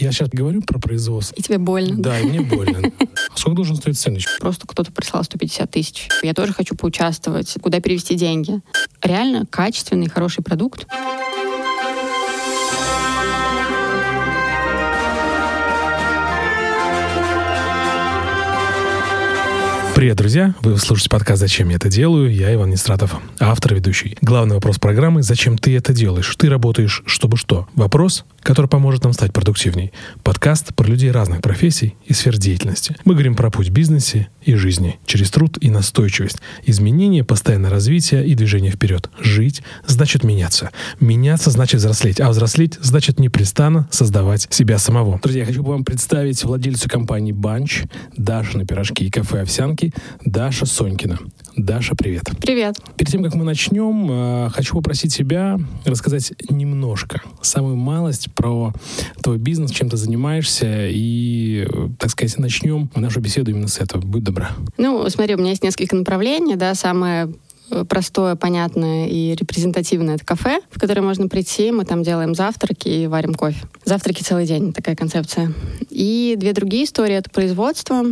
Я сейчас говорю про производство. И тебе больно. Да, и мне больно. Сколько должен стоить сэндвич? Просто кто-то прислал 150 тысяч. Я тоже хочу поучаствовать. Куда перевести деньги? Реально качественный, хороший продукт. Привет, друзья! Вы слушаете подкаст «Зачем я это делаю?» Я Иван Нестратов, автор ведущий. Главный вопрос программы «Зачем ты это делаешь?» Ты работаешь, чтобы что? Вопрос, который поможет нам стать продуктивней. Подкаст про людей разных профессий и сфер деятельности. Мы говорим про путь в бизнесе и жизни, через труд и настойчивость. Изменение, постоянное развитие и движение вперед. Жить значит меняться. Меняться значит взрослеть, а взрослеть значит непрестанно создавать себя самого. Друзья, я хочу вам представить владельцу компании «Банч», Даша на пирожки и кафе «Овсянки», Даша Сонькина. Даша, привет. Привет. Перед тем, как мы начнем, э, хочу попросить тебя рассказать немножко, самую малость про твой бизнес, чем ты занимаешься, и, так сказать, начнем нашу беседу именно с этого. Будь добра. Ну, смотри, у меня есть несколько направлений, да, самое э, простое, понятное и репрезентативное это кафе, в которое можно прийти, мы там делаем завтраки и варим кофе. Завтраки целый день, такая концепция. И две другие истории — это производство,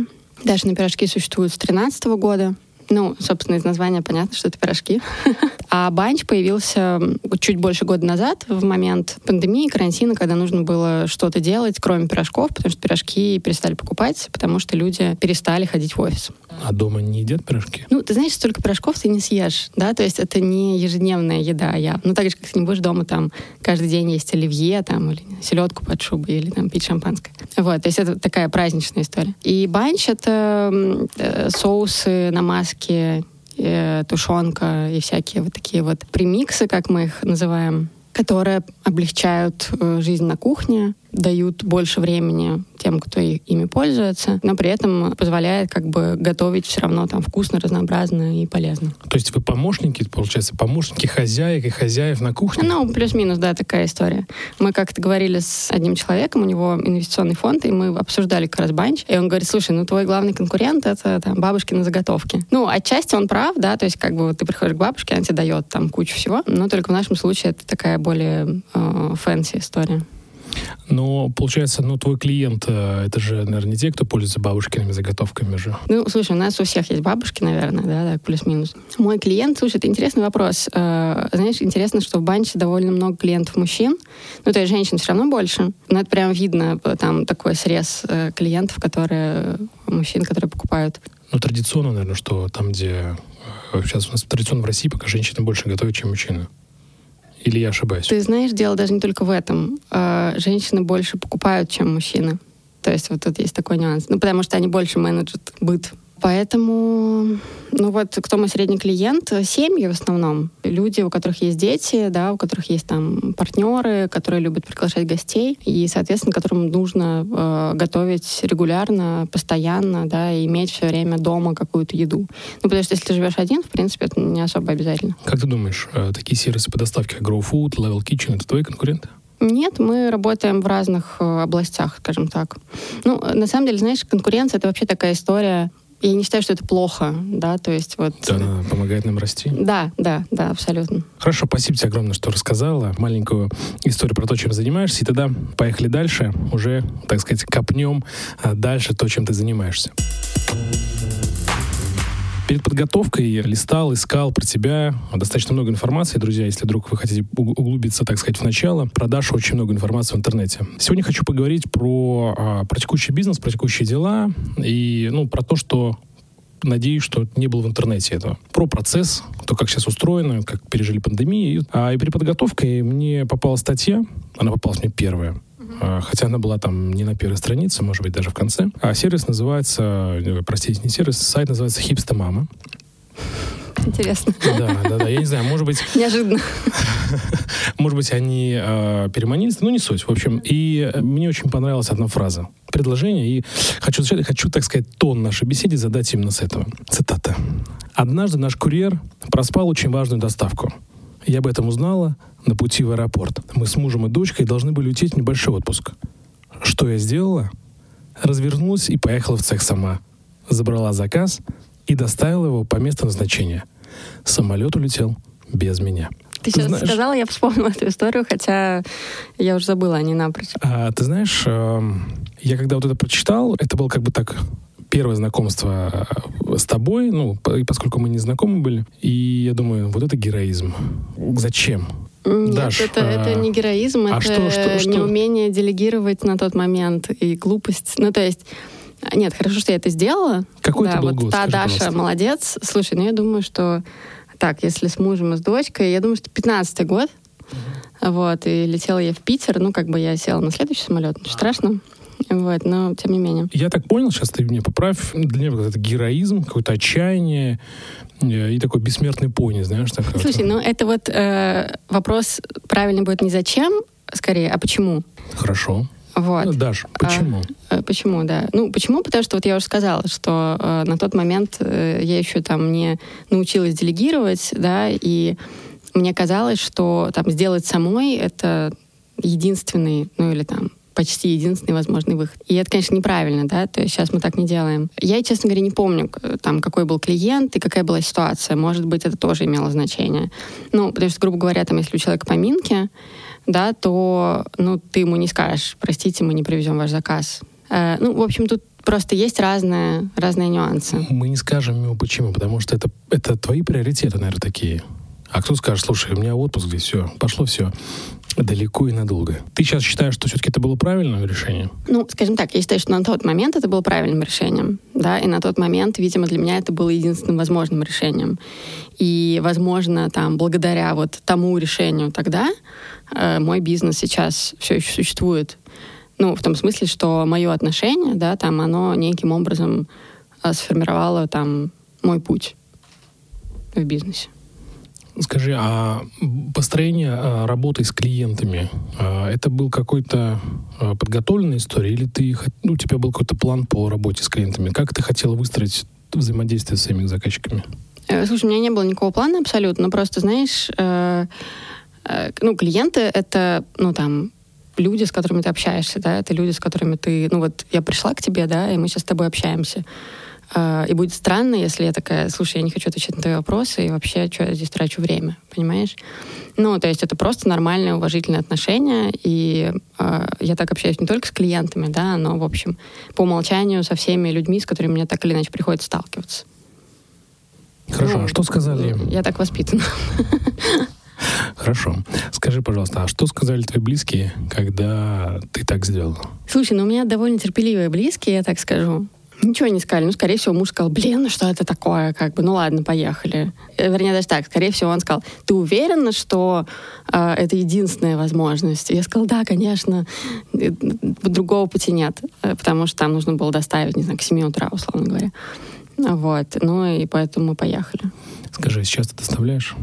Дашины пирожки существуют с 2013 года. Ну, собственно, из названия понятно, что это пирожки. А банч появился чуть больше года назад, в момент пандемии, карантина, когда нужно было что-то делать, кроме пирожков, потому что пирожки перестали покупать, потому что люди перестали ходить в офис. А дома не едят пирожки? Ну, ты знаешь, столько пирожков ты не съешь, да, то есть это не ежедневная еда. Я, ну, так же, как ты не будешь дома там каждый день есть оливье, там, или селедку под шубой, или там пить шампанское. Вот, то есть это такая праздничная история. И банч — это э, соусы, намазки, э, тушенка и всякие вот такие вот премиксы, как мы их называем, которые облегчают э, жизнь на кухне, дают больше времени тем, кто ими пользуется, но при этом позволяет как бы готовить все равно там вкусно, разнообразно и полезно. То есть вы помощники, получается, помощники хозяек и хозяев на кухне? Ну, плюс-минус, да, такая история. Мы как-то говорили с одним человеком, у него инвестиционный фонд, и мы обсуждали как раз банч, и он говорит, слушай, ну твой главный конкурент — это там бабушкины заготовки. Ну, отчасти он прав, да, то есть как бы ты приходишь к бабушке, она тебе дает там кучу всего, но только в нашем случае это такая более э, fancy история. Но, получается, ну, твой клиент, э, это же, наверное, не те, кто пользуется бабушкиными заготовками же. Ну, слушай, у нас у всех есть бабушки, наверное, да, так, плюс-минус. Мой клиент, слушай, это интересный вопрос. Э, знаешь, интересно, что в банче довольно много клиентов мужчин. Ну, то есть женщин все равно больше. Но это прям видно, э, там такой срез клиентов, которые, мужчин, которые покупают. Ну, традиционно, наверное, что там, где сейчас у нас традиционно в России пока женщины больше готовят, чем мужчины. Или я ошибаюсь? Ты знаешь, дело даже не только в этом. А, женщины больше покупают, чем мужчины. То есть вот тут есть такой нюанс. Ну, потому что они больше менеджат быт Поэтому, ну вот, кто мой средний клиент? Семьи в основном. Люди, у которых есть дети, да, у которых есть там партнеры, которые любят приглашать гостей, и, соответственно, которым нужно э, готовить регулярно, постоянно, да, и иметь все время дома какую-то еду. Ну, потому что если ты живешь один, в принципе, это не особо обязательно. Как ты думаешь, э, такие сервисы по доставке, как GrowFood, Level Kitchen, это твои конкуренты? Нет, мы работаем в разных э, областях, скажем так. Ну, на самом деле, знаешь, конкуренция — это вообще такая история я не считаю, что это плохо, да, то есть вот... Да, она помогает нам расти. Да, да, да, абсолютно. Хорошо, спасибо тебе огромное, что рассказала маленькую историю про то, чем занимаешься, и тогда поехали дальше, уже, так сказать, копнем а, дальше то, чем ты занимаешься. Перед подготовкой листал, искал про тебя достаточно много информации, друзья, если вдруг вы хотите углубиться, так сказать, в начало. Про Дашу очень много информации в интернете. Сегодня хочу поговорить про, а, про текущий бизнес, про текущие дела и ну, про то, что надеюсь, что не было в интернете этого. Про процесс, то, как сейчас устроено, как пережили пандемию. А, и при подготовке мне попала статья, она попалась мне первая, хотя она была там не на первой странице, может быть, даже в конце. А сервис называется, э, простите, не сервис, сайт называется Хипста Мама. Интересно. Да, да, да. Я не знаю, может быть... Неожиданно. Может быть, они э, переманились, но не суть. В общем, и мне очень понравилась одна фраза. Предложение, и хочу, хочу, так сказать, тон нашей беседы задать именно с этого. Цитата. «Однажды наш курьер проспал очень важную доставку. Я об этом узнала на пути в аэропорт. Мы с мужем и дочкой должны были улететь в небольшой отпуск. Что я сделала? Развернулась и поехала в цех сама. Забрала заказ и доставила его по месту назначения. Самолет улетел без меня. Ты, ты сейчас знаешь... сказала, я вспомнила эту историю, хотя я уже забыла о ней напрочь. А, ты знаешь, эм, я когда вот это прочитал, это было как бы так первое знакомство э, с тобой, ну, поскольку мы не знакомы были, и я думаю, вот это героизм. Зачем? Нет, Даш, это, а... это не героизм, а это что, что, что? неумение делегировать на тот момент и глупость. Ну, то есть нет, хорошо, что я это сделала. Какой да, это был вот год, та Даша пожалуйста. молодец. Слушай, ну я думаю, что так, если с мужем и с дочкой, я думаю, что 15-й год. Uh-huh. Вот, и летела я в Питер. Ну, как бы я села на следующий самолет, ничего uh-huh. страшного. Вот, но тем не менее. Я так понял, сейчас ты меня поправь, для меня это героизм, какое-то отчаяние э, и такой бессмертный пони, знаешь? Так, Слушай, ну это вот э, вопрос правильный будет не зачем, скорее, а почему. Хорошо. Вот. Ну, Даш, почему? А, почему, да. Ну, почему? Потому что вот я уже сказала, что э, на тот момент э, я еще там не научилась делегировать, да, и мне казалось, что там сделать самой это единственный, ну или там почти единственный возможный выход. И это, конечно, неправильно, да, то есть сейчас мы так не делаем. Я, честно говоря, не помню, там, какой был клиент и какая была ситуация. Может быть, это тоже имело значение. Ну, потому что, грубо говоря, там, если у человека поминки, да, то ну, ты ему не скажешь, простите, мы не привезем ваш заказ. Э, ну, в общем, тут просто есть разные, разные нюансы. Мы не скажем ему почему, потому что это, это твои приоритеты, наверное, такие. А кто скажет, слушай, у меня отпуск здесь, все, пошло все далеко и надолго. Ты сейчас считаешь, что все-таки это было правильным решением? Ну, скажем так, я считаю, что на тот момент это было правильным решением, да, и на тот момент, видимо, для меня это было единственным возможным решением. И, возможно, там, благодаря вот тому решению тогда э, мой бизнес сейчас все еще существует. Ну, в том смысле, что мое отношение, да, там, оно неким образом э, сформировало там мой путь в бизнесе. Скажи, а построение а, работы с клиентами, а, это был какой-то а, подготовленная история, или ты, ну, у тебя был какой-то план по работе с клиентами? Как ты хотела выстроить взаимодействие с своими заказчиками? Э, слушай, у меня не было никакого плана абсолютно, но просто, знаешь, э, э, ну, клиенты — это, ну, там, люди, с которыми ты общаешься, да, это люди, с которыми ты, ну, вот я пришла к тебе, да, и мы сейчас с тобой общаемся. А, и будет странно, если я такая, слушай, я не хочу отвечать на твои вопросы, и вообще, что я здесь трачу время, понимаешь? Ну, то есть это просто нормальное, уважительное отношение, и э, я так общаюсь не только с клиентами, да, но, в общем, по умолчанию со всеми людьми, с которыми мне так или иначе приходится сталкиваться. Хорошо, ну, а что сказали? Я так воспитана. Хорошо. Скажи, пожалуйста, а что сказали твои близкие, когда ты так сделала? Слушай, ну у меня довольно терпеливые близкие, я так скажу. Ничего не сказали. Ну, скорее всего, муж сказал, блин, ну что это такое? Как бы, ну ладно, поехали. Э, вернее, даже так, скорее всего, он сказал, ты уверена, что э, это единственная возможность? Я сказала, да, конечно, э, другого пути нет, э, потому что там нужно было доставить, не знаю, к 7 утра, условно говоря. Вот, ну и поэтому мы поехали. Скажи, сейчас ты доставляешь?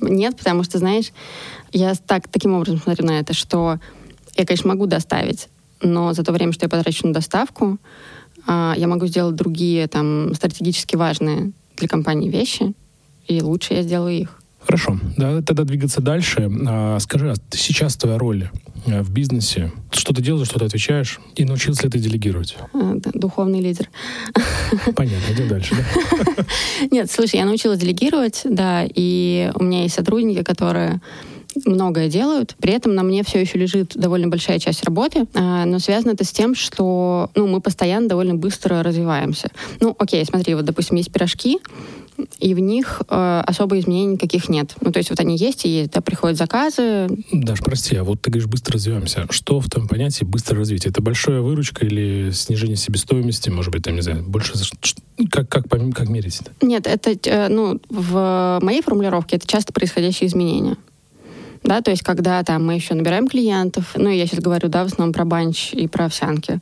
Нет, потому что, знаешь, я так, таким образом смотрю на это, что я, конечно, могу доставить, но за то время, что я потрачу на доставку, я могу сделать другие там стратегически важные для компании вещи, и лучше я сделаю их. Хорошо, да, тогда двигаться дальше. А, скажи, а сейчас твоя роль э, в бизнесе? Что ты делаешь, что ты отвечаешь? И научился ли ты делегировать? А, да, духовный лидер. Понятно, идем дальше, да? Нет, слушай, я научилась делегировать, да, и у меня есть сотрудники, которые многое делают. При этом на мне все еще лежит довольно большая часть работы, а, но связано это с тем, что ну, мы постоянно довольно быстро развиваемся. Ну, окей, смотри, вот, допустим, есть пирожки, и в них э, особо изменений никаких нет. Ну, то есть вот они есть и есть, да, приходят заказы. Даш, прости, а вот ты говоришь, быстро развиваемся. Что в том понятии быстро развитие? Это большая выручка или снижение себестоимости, может быть, там, не знаю, больше... Как, как, как мерить это? Нет, это, э, ну, в моей формулировке это часто происходящие изменения да, то есть когда там мы еще набираем клиентов, ну, я сейчас говорю, да, в основном про банч и про овсянки,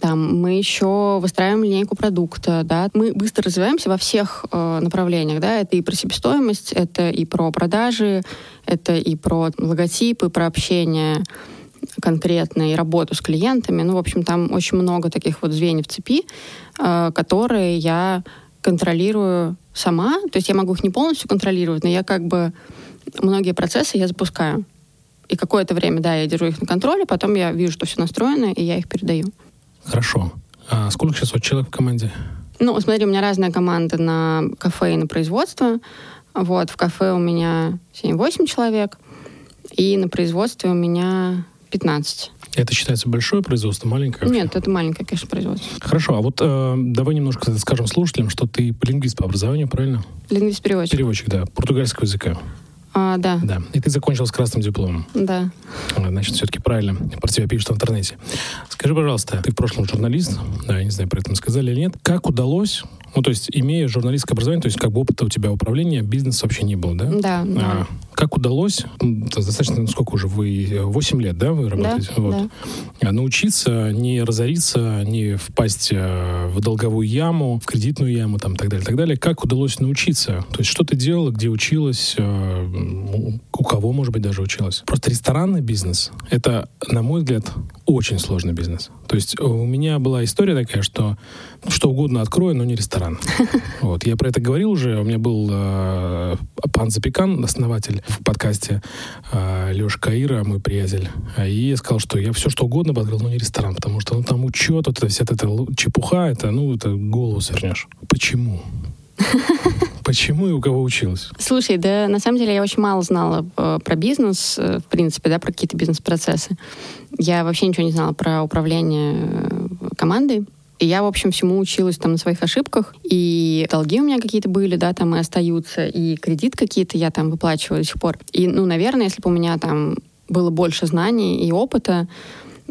там, мы еще выстраиваем линейку продукта, да, мы быстро развиваемся во всех э, направлениях, да, это и про себестоимость, это и про продажи, это и про логотипы, про общение конкретно и работу с клиентами. Ну, в общем, там очень много таких вот звеньев цепи, э, которые я контролирую сама. То есть я могу их не полностью контролировать, но я как бы многие процессы я запускаю. И какое-то время, да, я держу их на контроле, потом я вижу, что все настроено, и я их передаю. Хорошо. А сколько сейчас вот человек в команде? Ну, смотри, у меня разная команда на кафе и на производство. Вот, в кафе у меня 7-8 человек, и на производстве у меня 15. Это считается большое производство, маленькое? Вообще? Нет, это маленькое, конечно, производство. Хорошо, а вот э, давай немножко скажем слушателям, что ты лингвист по образованию, правильно? Лингвист-переводчик. Переводчик, да, португальского языка. А, да. Да. И ты закончил с красным дипломом. Да. Значит, все-таки правильно про тебя пишут в интернете. Скажи, пожалуйста, ты в прошлом журналист, да, я не знаю, про это сказали или нет. Как удалось ну, то есть, имея журналистское образование, то есть, как бы опыта у тебя управления, бизнеса вообще не было, да? Да, а, да. Как удалось, достаточно, ну, сколько уже, вы 8 лет, да, вы работаете? Да, вот. да. Научиться не разориться, не впасть э, в долговую яму, в кредитную яму, там, так далее, так далее. Как удалось научиться? То есть, что ты делала, где училась, у кого, может быть, даже училась? Просто ресторанный бизнес — это, на мой взгляд, очень сложный бизнес. То есть, у меня была история такая, что что угодно открою, но не ресторан. Вот. Я про это говорил уже. У меня был э, пан Запекан, основатель в подкасте э, Леша Каира, мой приятель. И я сказал, что я все что угодно открыл, но не ресторан, потому что ну, там учет, вот это, вся эта чепуха, это, ну, это голову свернешь. Почему? Почему и у кого училась? Слушай, да, на самом деле я очень мало знала э, про бизнес, э, в принципе, да, про какие-то бизнес-процессы. Я вообще ничего не знала про управление э, командой. И я, в общем, всему училась там на своих ошибках. И долги у меня какие-то были, да, там и остаются, и кредит какие-то я там выплачиваю до сих пор. И, ну, наверное, если бы у меня там было больше знаний и опыта,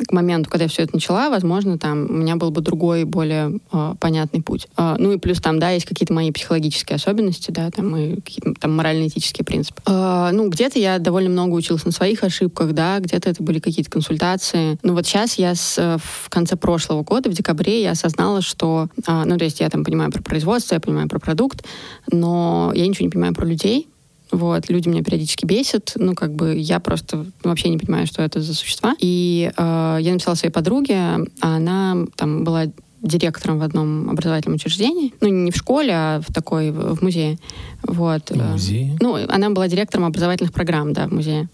к моменту, когда я все это начала, возможно, там у меня был бы другой, более э, понятный путь. Э, ну и плюс там, да, есть какие-то мои психологические особенности, да, там и какие-то там морально-этические принципы. Э, ну, где-то я довольно много училась на своих ошибках, да, где-то это были какие-то консультации. Ну вот сейчас я с, в конце прошлого года, в декабре, я осознала, что, э, ну то есть я там понимаю про производство, я понимаю про продукт, но я ничего не понимаю про людей, вот, люди меня периодически бесят. Ну, как бы я просто вообще не понимаю, что это за существа. И э, я написала своей подруге, а она там была директором в одном образовательном учреждении. Ну, не в школе, а в такой, в музее. Вот. В музее? Ну, она была директором образовательных программ, да, в музее.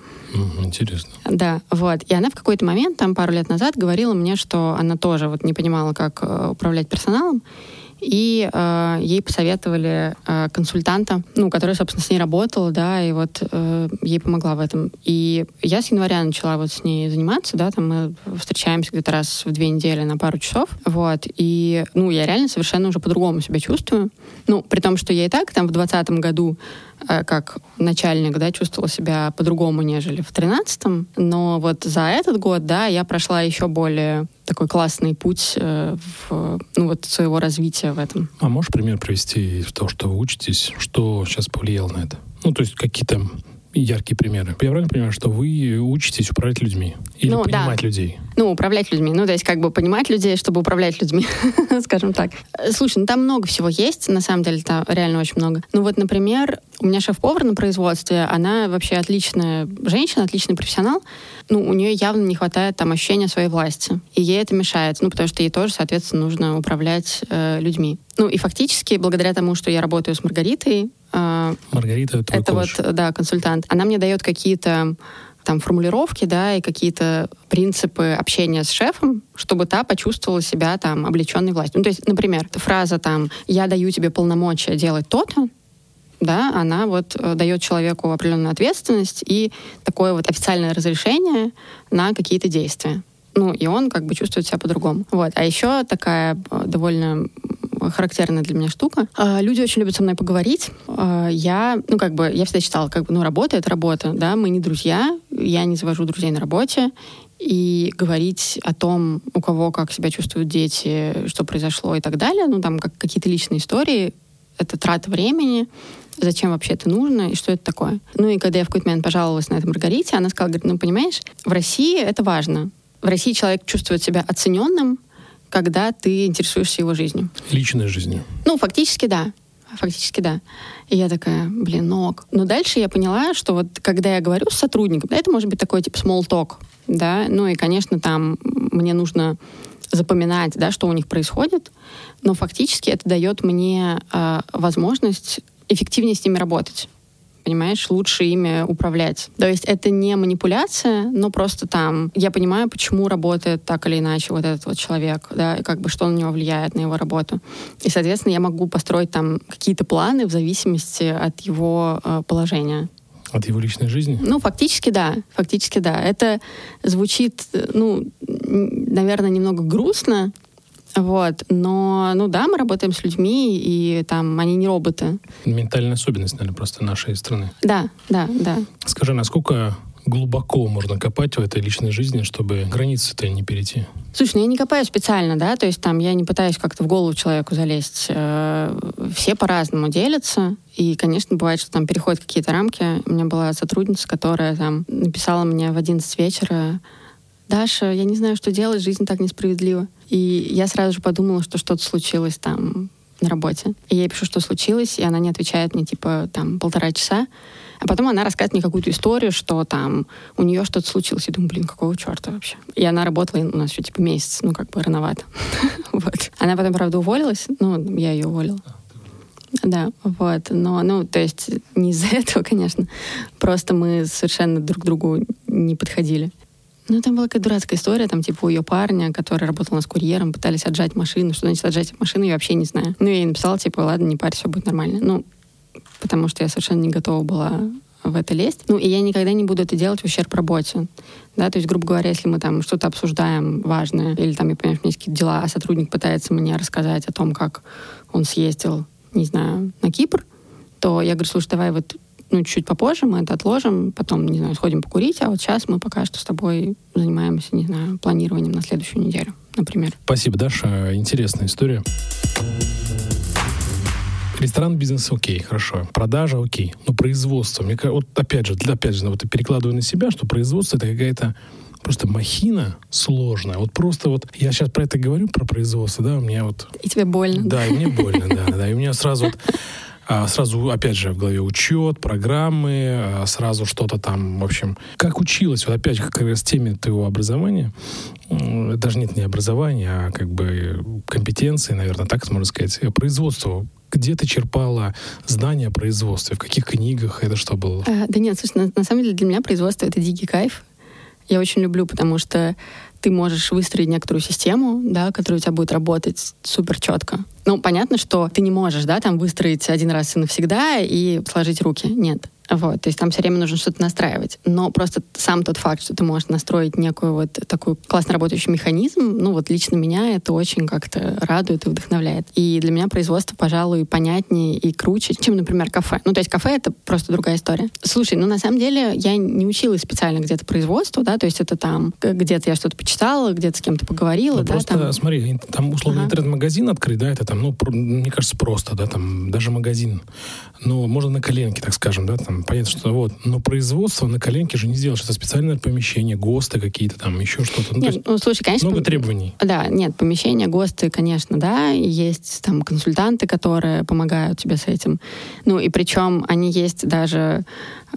интересно. Да, вот. И она в какой-то момент, там, пару лет назад, говорила мне, что она тоже вот не понимала, как э, управлять персоналом и э, ей посоветовали э, консультанта, ну, который, собственно, с ней работал, да, и вот э, ей помогла в этом. И я с января начала вот с ней заниматься, да, там мы встречаемся где-то раз в две недели на пару часов, вот, и, ну, я реально совершенно уже по-другому себя чувствую, ну, при том, что я и так там в двадцатом году как начальник, да, чувствовала себя по-другому, нежели в тринадцатом. Но вот за этот год, да, я прошла еще более такой классный путь э, в, ну, вот своего развития в этом. А можешь пример привести то, что вы учитесь, что сейчас повлияло на это? Ну, то есть какие-то яркие примеры. Я правильно понимаю, что вы учитесь управлять людьми или ну, понимать да. людей? Ну, управлять людьми. Ну, то есть как бы понимать людей, чтобы управлять людьми, скажем так. Слушай, ну там много всего есть, на самом деле, там реально очень много. Ну вот, например, у меня шеф-повар на производстве, она вообще отличная женщина, отличный профессионал. Ну, у нее явно не хватает там ощущения своей власти. И ей это мешает, ну, потому что ей тоже, соответственно, нужно управлять э, людьми. Ну, и фактически, благодаря тому, что я работаю с Маргаритой, Маргарита, твой это коуч. вот, да, консультант, она мне дает какие-то там формулировки, да, и какие-то принципы общения с шефом, чтобы та почувствовала себя там облеченной властью. Ну, то есть, например, фраза там «я даю тебе полномочия делать то-то», да, она вот э, дает человеку определенную ответственность и такое вот официальное разрешение на какие-то действия. Ну, и он как бы чувствует себя по-другому. Вот. А еще такая э, довольно характерная для меня штука. А, люди очень любят со мной поговорить. А, я, ну, как бы, я всегда считала, как бы, ну, работа — это работа, да, мы не друзья, я не завожу друзей на работе, и говорить о том, у кого как себя чувствуют дети, что произошло и так далее, ну, там, как какие-то личные истории, это трата времени, зачем вообще это нужно и что это такое. Ну и когда я в какой-то момент пожаловалась на это Маргарите, она сказала, говорит, ну понимаешь, в России это важно. В России человек чувствует себя оцененным, когда ты интересуешься его жизнью. Личной жизнью. Ну, фактически, да. Фактически, да. И я такая, блин, ну ок. Но дальше я поняла, что вот когда я говорю с сотрудником, да, это может быть такой типа small talk, да, ну и, конечно, там мне нужно запоминать, да, что у них происходит, но фактически это дает мне э, возможность эффективнее с ними работать понимаешь, лучше ими управлять. То есть это не манипуляция, но просто там я понимаю, почему работает так или иначе вот этот вот человек, да, и как бы что на него влияет, на его работу. И, соответственно, я могу построить там какие-то планы в зависимости от его э, положения. От его личной жизни? Ну, фактически, да. Фактически, да. Это звучит, ну, наверное, немного грустно, вот. Но, ну да, мы работаем с людьми, и там они не роботы. Ментальная особенность, наверное, просто нашей страны. Да, да, да. Скажи, насколько глубоко можно копать в этой личной жизни, чтобы границы-то не перейти? Слушай, ну я не копаю специально, да, то есть там я не пытаюсь как-то в голову человеку залезть. Э, все по-разному делятся, и, конечно, бывает, что там переходят какие-то рамки. У меня была сотрудница, которая там написала мне в 11 вечера, Даша, я не знаю, что делать, жизнь так несправедлива. И я сразу же подумала, что что-то случилось там на работе. И я ей пишу, что случилось, и она не отвечает мне, типа, там, полтора часа. А потом она рассказывает мне какую-то историю, что там у нее что-то случилось. Я думаю, блин, какого черта вообще? И она работала у нас еще типа месяц, ну как бы рановато. вот. Она потом, правда, уволилась. Ну, я ее уволила. Да, вот. Но, ну, то есть не из-за этого, конечно. Просто мы совершенно друг к другу не подходили. Ну, там была какая-то дурацкая история, там, типа, у ее парня, который работал у нас курьером, пытались отжать машину. Что значит отжать машину, я вообще не знаю. Ну, я ей написала, типа, ладно, не парься, все будет нормально. Ну, потому что я совершенно не готова была в это лезть. Ну, и я никогда не буду это делать в ущерб работе. Да, то есть, грубо говоря, если мы там что-то обсуждаем важное, или там, я понимаю, у меня есть какие-то дела, а сотрудник пытается мне рассказать о том, как он съездил, не знаю, на Кипр, то я говорю, слушай, давай вот ну, чуть попозже мы это отложим, потом, не знаю, сходим покурить, а вот сейчас мы пока что с тобой занимаемся, не знаю, планированием на следующую неделю, например. Спасибо, Даша. Интересная история. Ресторан бизнес окей, хорошо. Продажа окей. Но производство, мне кажется, вот опять же, опять же, вот перекладываю на себя, что производство это какая-то просто махина сложная. Вот просто вот я сейчас про это говорю, про производство, да, у меня вот... И тебе больно. Да, и мне больно, да, да. И у меня сразу вот сразу, опять же, в голове учет, программы, а, сразу что-то там, в общем. Как училась, вот опять как раз теме твоего образования, даже нет не образования, а как бы компетенции, наверное, так можно сказать, производство где ты черпала знания о производстве? В каких книгах это что было? А, да нет, слушай, на, на самом деле для меня производство — это дикий кайф. Я очень люблю, потому что ты можешь выстроить некоторую систему, да, которая у тебя будет работать супер четко. Ну, понятно, что ты не можешь, да, там выстроить один раз и навсегда и сложить руки. Нет. Вот, то есть там все время нужно что-то настраивать. Но просто сам тот факт, что ты можешь настроить некую вот такой классно работающий механизм, ну вот лично меня это очень как-то радует и вдохновляет. И для меня производство, пожалуй, понятнее и круче, чем, например, кафе. Ну, то есть кафе — это просто другая история. Слушай, ну, на самом деле, я не училась специально где-то производству, да, то есть это там где-то я что-то почитала, где-то с кем-то поговорила, ну, да, просто, там... смотри, там условно ага. интернет-магазин открыть, да, это там, ну, мне кажется, просто, да, там даже магазин. Ну, можно на коленке, так скажем, да, там понятно, что вот, но производство на коленке же не сделаешь. Это специальное помещение, ГОСТы какие-то там, еще что-то. Ну, нет, ну, слушай, конечно... Много требований. Да, нет, помещения, ГОСТы, конечно, да, есть там консультанты, которые помогают тебе с этим. Ну, и причем они есть даже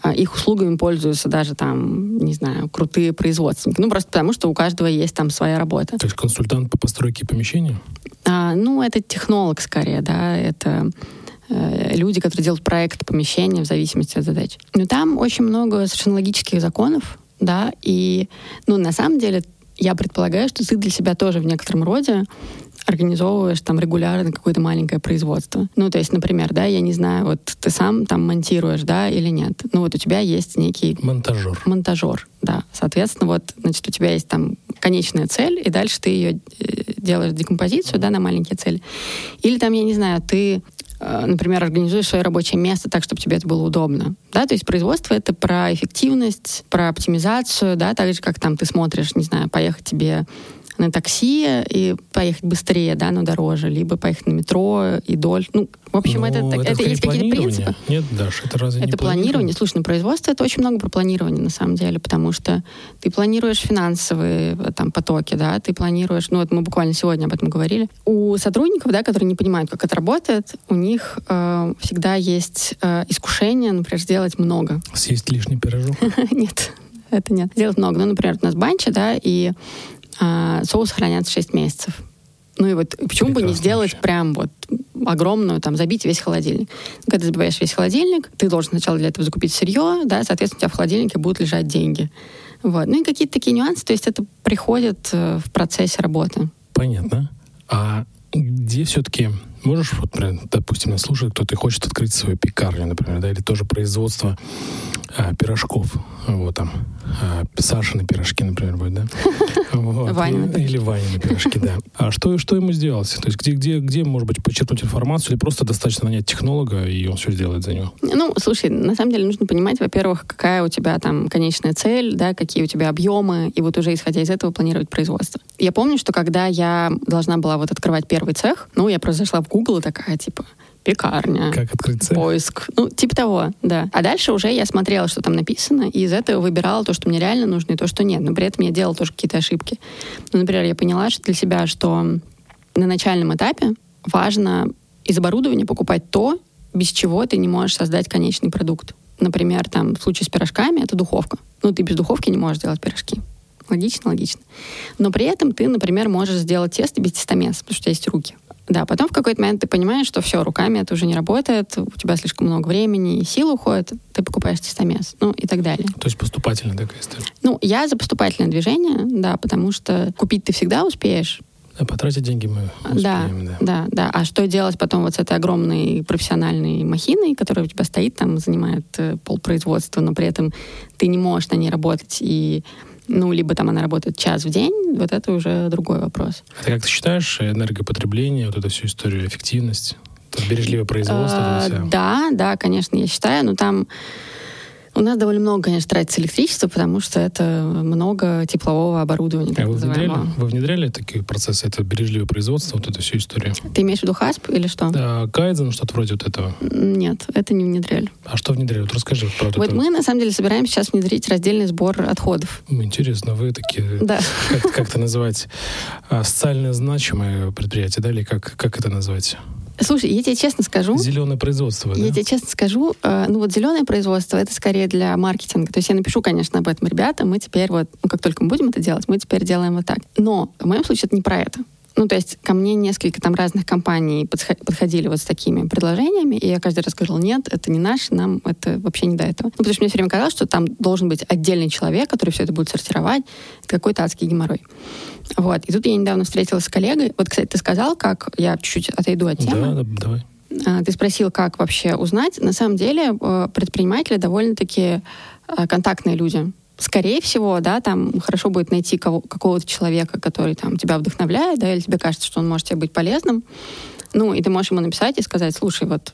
а, их услугами пользуются даже там, не знаю, крутые производственники. Ну, просто потому, что у каждого есть там своя работа. То есть консультант по постройке помещения? А, ну, это технолог скорее, да, это люди, которые делают проект помещения в зависимости от задач. Но там очень много совершенно логических законов, да, и, ну, на самом деле, я предполагаю, что ты для себя тоже в некотором роде организовываешь там регулярно какое-то маленькое производство. Ну, то есть, например, да, я не знаю, вот ты сам там монтируешь, да, или нет. Ну, вот у тебя есть некий... Монтажер. Монтажер, да. Соответственно, вот, значит, у тебя есть там конечная цель, и дальше ты ее э, делаешь декомпозицию, да, на маленькие цели. Или там, я не знаю, ты Э, например, организуешь свое рабочее место так, чтобы тебе это было удобно. Да, то есть производство — это про эффективность, про оптимизацию, да, так же, как там ты смотришь, не знаю, поехать тебе на такси и поехать быстрее, да, но дороже, либо поехать на метро и дольше. Ну, в общем, ну, это, это, это есть какие-то принципы. Нет, Даш, это разве это не планирование? планирование? Слушай, ну, производство — это очень много про планирование, на самом деле, потому что ты планируешь финансовые там потоки, да, ты планируешь, ну, вот мы буквально сегодня об этом говорили. У сотрудников, да, которые не понимают, как это работает, у них э, всегда есть э, искушение, например, сделать много. Съесть лишний пирожок? Нет, это нет. Сделать много. Ну, например, у нас банча, да, и а, соус хранятся 6 месяцев. Ну и вот почему Прекрасно бы не сделать вообще. прям вот огромную, там, забить весь холодильник. Когда ты забиваешь весь холодильник, ты должен сначала для этого закупить сырье, да, соответственно, у тебя в холодильнике будут лежать деньги. Вот. Ну и какие-то такие нюансы, то есть это приходит э, в процессе работы. Понятно. А где все-таки можешь, вот, допустим, нас слушает кто-то и хочет открыть свою пекарню, например, да, или тоже производство а, пирожков, вот там, а, Сашины пирожки, например, будет, да? Вот. Ванины. Или Ванины пирожки, да. А что, что ему сделать? То есть где, где, где, может быть, подчеркнуть информацию, или просто достаточно нанять технолога, и он все сделает за него? Ну, слушай, на самом деле нужно понимать, во-первых, какая у тебя там конечная цель, да, какие у тебя объемы, и вот уже исходя из этого планировать производство. Я помню, что когда я должна была вот открывать первый цех, ну, я просто зашла в Google такая, типа, пекарня. Как открыть цех? Поиск. Ну, типа того, да. А дальше уже я смотрела, что там написано, и из этого выбирала то, что мне реально нужно, и то, что нет. Но при этом я делала тоже какие-то ошибки. Ну, например, я поняла что для себя, что на начальном этапе важно из оборудования покупать то, без чего ты не можешь создать конечный продукт. Например, там, в случае с пирожками это духовка. Ну, ты без духовки не можешь делать пирожки. Логично, логично. Но при этом ты, например, можешь сделать тесто без тестомеса, потому что у тебя есть руки. Да, потом в какой-то момент ты понимаешь, что все, руками это уже не работает, у тебя слишком много времени и сил уходит, ты покупаешь тестомес, ну и так далее. То есть поступательная такая история? Ну, я за поступательное движение, да, потому что купить ты всегда успеешь, да, потратить деньги мы успеем, да, да. Да, да. А что делать потом вот с этой огромной профессиональной махиной, которая у тебя стоит, там занимает э, полпроизводства, но при этом ты не можешь на ней работать и ну, либо там она работает час в день, вот это уже другой вопрос. А ты как ты считаешь энергопотребление, вот эту всю историю, эффективность, бережливое производство? А, да, да, конечно, я считаю, но там у нас довольно много, конечно, тратится электричество, потому что это много теплового оборудования. А вы внедряли, вы внедряли такие процессы? Это бережливое производство, вот эту всю историю? Ты имеешь в виду ХАСП или что? Да, Кайдзен, что-то вроде вот этого. Нет, это не внедряли. А что внедряли? Вот расскажи про вот это. Вот мы, на самом деле, собираемся сейчас внедрить раздельный сбор отходов. Интересно, вы такие, да. как, как это называть, а, социально значимые предприятия, да, или как, как это назвать? Слушай, я тебе честно скажу... Зеленое производство, да? Я тебе честно скажу, э, ну вот зеленое производство, это скорее для маркетинга. То есть я напишу, конечно, об этом ребятам, мы теперь вот, ну как только мы будем это делать, мы теперь делаем вот так. Но в моем случае это не про это. Ну, то есть ко мне несколько там разных компаний подходили вот с такими предложениями, и я каждый раз говорила, нет, это не наш, нам это вообще не до этого. Ну, потому что мне все время казалось, что там должен быть отдельный человек, который все это будет сортировать. Это какой-то адский геморрой. Вот. И тут я недавно встретилась с коллегой. Вот, кстати, ты сказал, как... Я чуть-чуть отойду от темы. Да, да, давай. А, ты спросил, как вообще узнать. На самом деле э, предприниматели довольно-таки э, контактные люди скорее всего, да, там хорошо будет найти кого, какого-то человека, который там тебя вдохновляет, да, или тебе кажется, что он может тебе быть полезным. Ну, и ты можешь ему написать и сказать, слушай, вот,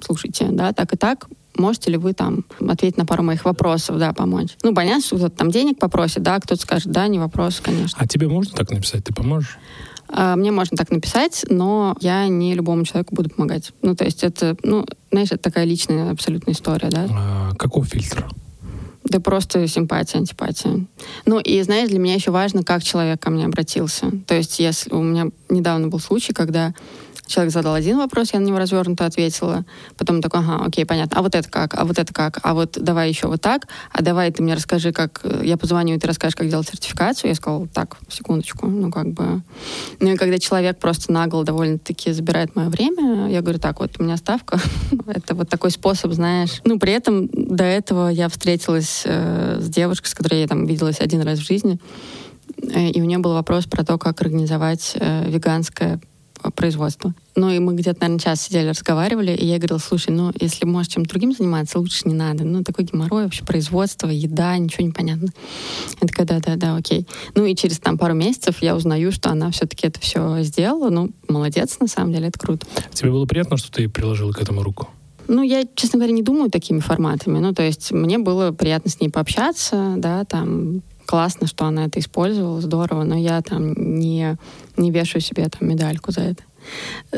слушайте, да, так и так, можете ли вы там ответить на пару моих вопросов, да, помочь? Ну, понятно, что кто-то там денег попросит, да, кто-то скажет, да, не вопрос, конечно. А тебе можно так написать, ты поможешь? А, мне можно так написать, но я не любому человеку буду помогать. Ну, то есть это, ну, знаешь, это такая личная абсолютная история, да. А каков фильтр? Да просто симпатия, антипатия. Ну и, знаешь, для меня еще важно, как человек ко мне обратился. То есть если у меня недавно был случай, когда Человек задал один вопрос, я на него развернуто ответила. Потом такой, ага, окей, понятно. А вот это как? А вот это как? А вот давай еще вот так. А давай ты мне расскажи, как... Э, я позвоню, и ты расскажешь, как делать сертификацию. Я сказала, так, секундочку. Ну, как бы... Ну, и когда человек просто нагло довольно-таки забирает мое время, я говорю, так, вот у меня ставка. это вот такой способ, знаешь. Ну, при этом до этого я встретилась э, с девушкой, с которой я там виделась один раз в жизни. Э, и у нее был вопрос про то, как организовать э, веганское производства. Ну и мы где-то, наверное, час сидели, разговаривали, и я говорила, слушай, ну если можешь чем-то другим заниматься, лучше не надо. Ну такой геморрой вообще, производство, еда, ничего не понятно. Я такая, да-да-да, окей. Ну и через там пару месяцев я узнаю, что она все-таки это все сделала. Ну, молодец, на самом деле, это круто. Тебе было приятно, что ты приложила к этому руку? Ну, я, честно говоря, не думаю такими форматами. Ну, то есть мне было приятно с ней пообщаться, да, там, классно, что она это использовала, здорово, но я там не, не вешаю себе там медальку за это.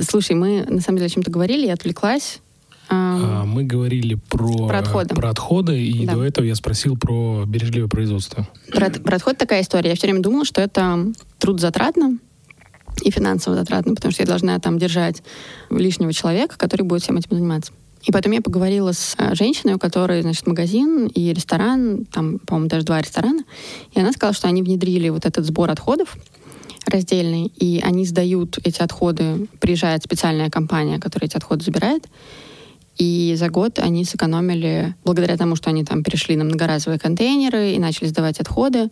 Слушай, мы на самом деле о чем-то говорили, я отвлеклась. А, мы говорили про, про отходы. Про отходы, и да. до этого я спросил про бережливое производство. Про, про отход такая история. Я все время думала, что это труд затратно и финансово затратно, потому что я должна там держать лишнего человека, который будет всем этим заниматься. И потом я поговорила с э, женщиной, у которой, значит, магазин и ресторан, там, по-моему, даже два ресторана, и она сказала, что они внедрили вот этот сбор отходов, раздельный, и они сдают эти отходы, приезжает специальная компания, которая эти отходы забирает, и за год они сэкономили, благодаря тому, что они там перешли на многоразовые контейнеры и начали сдавать отходы,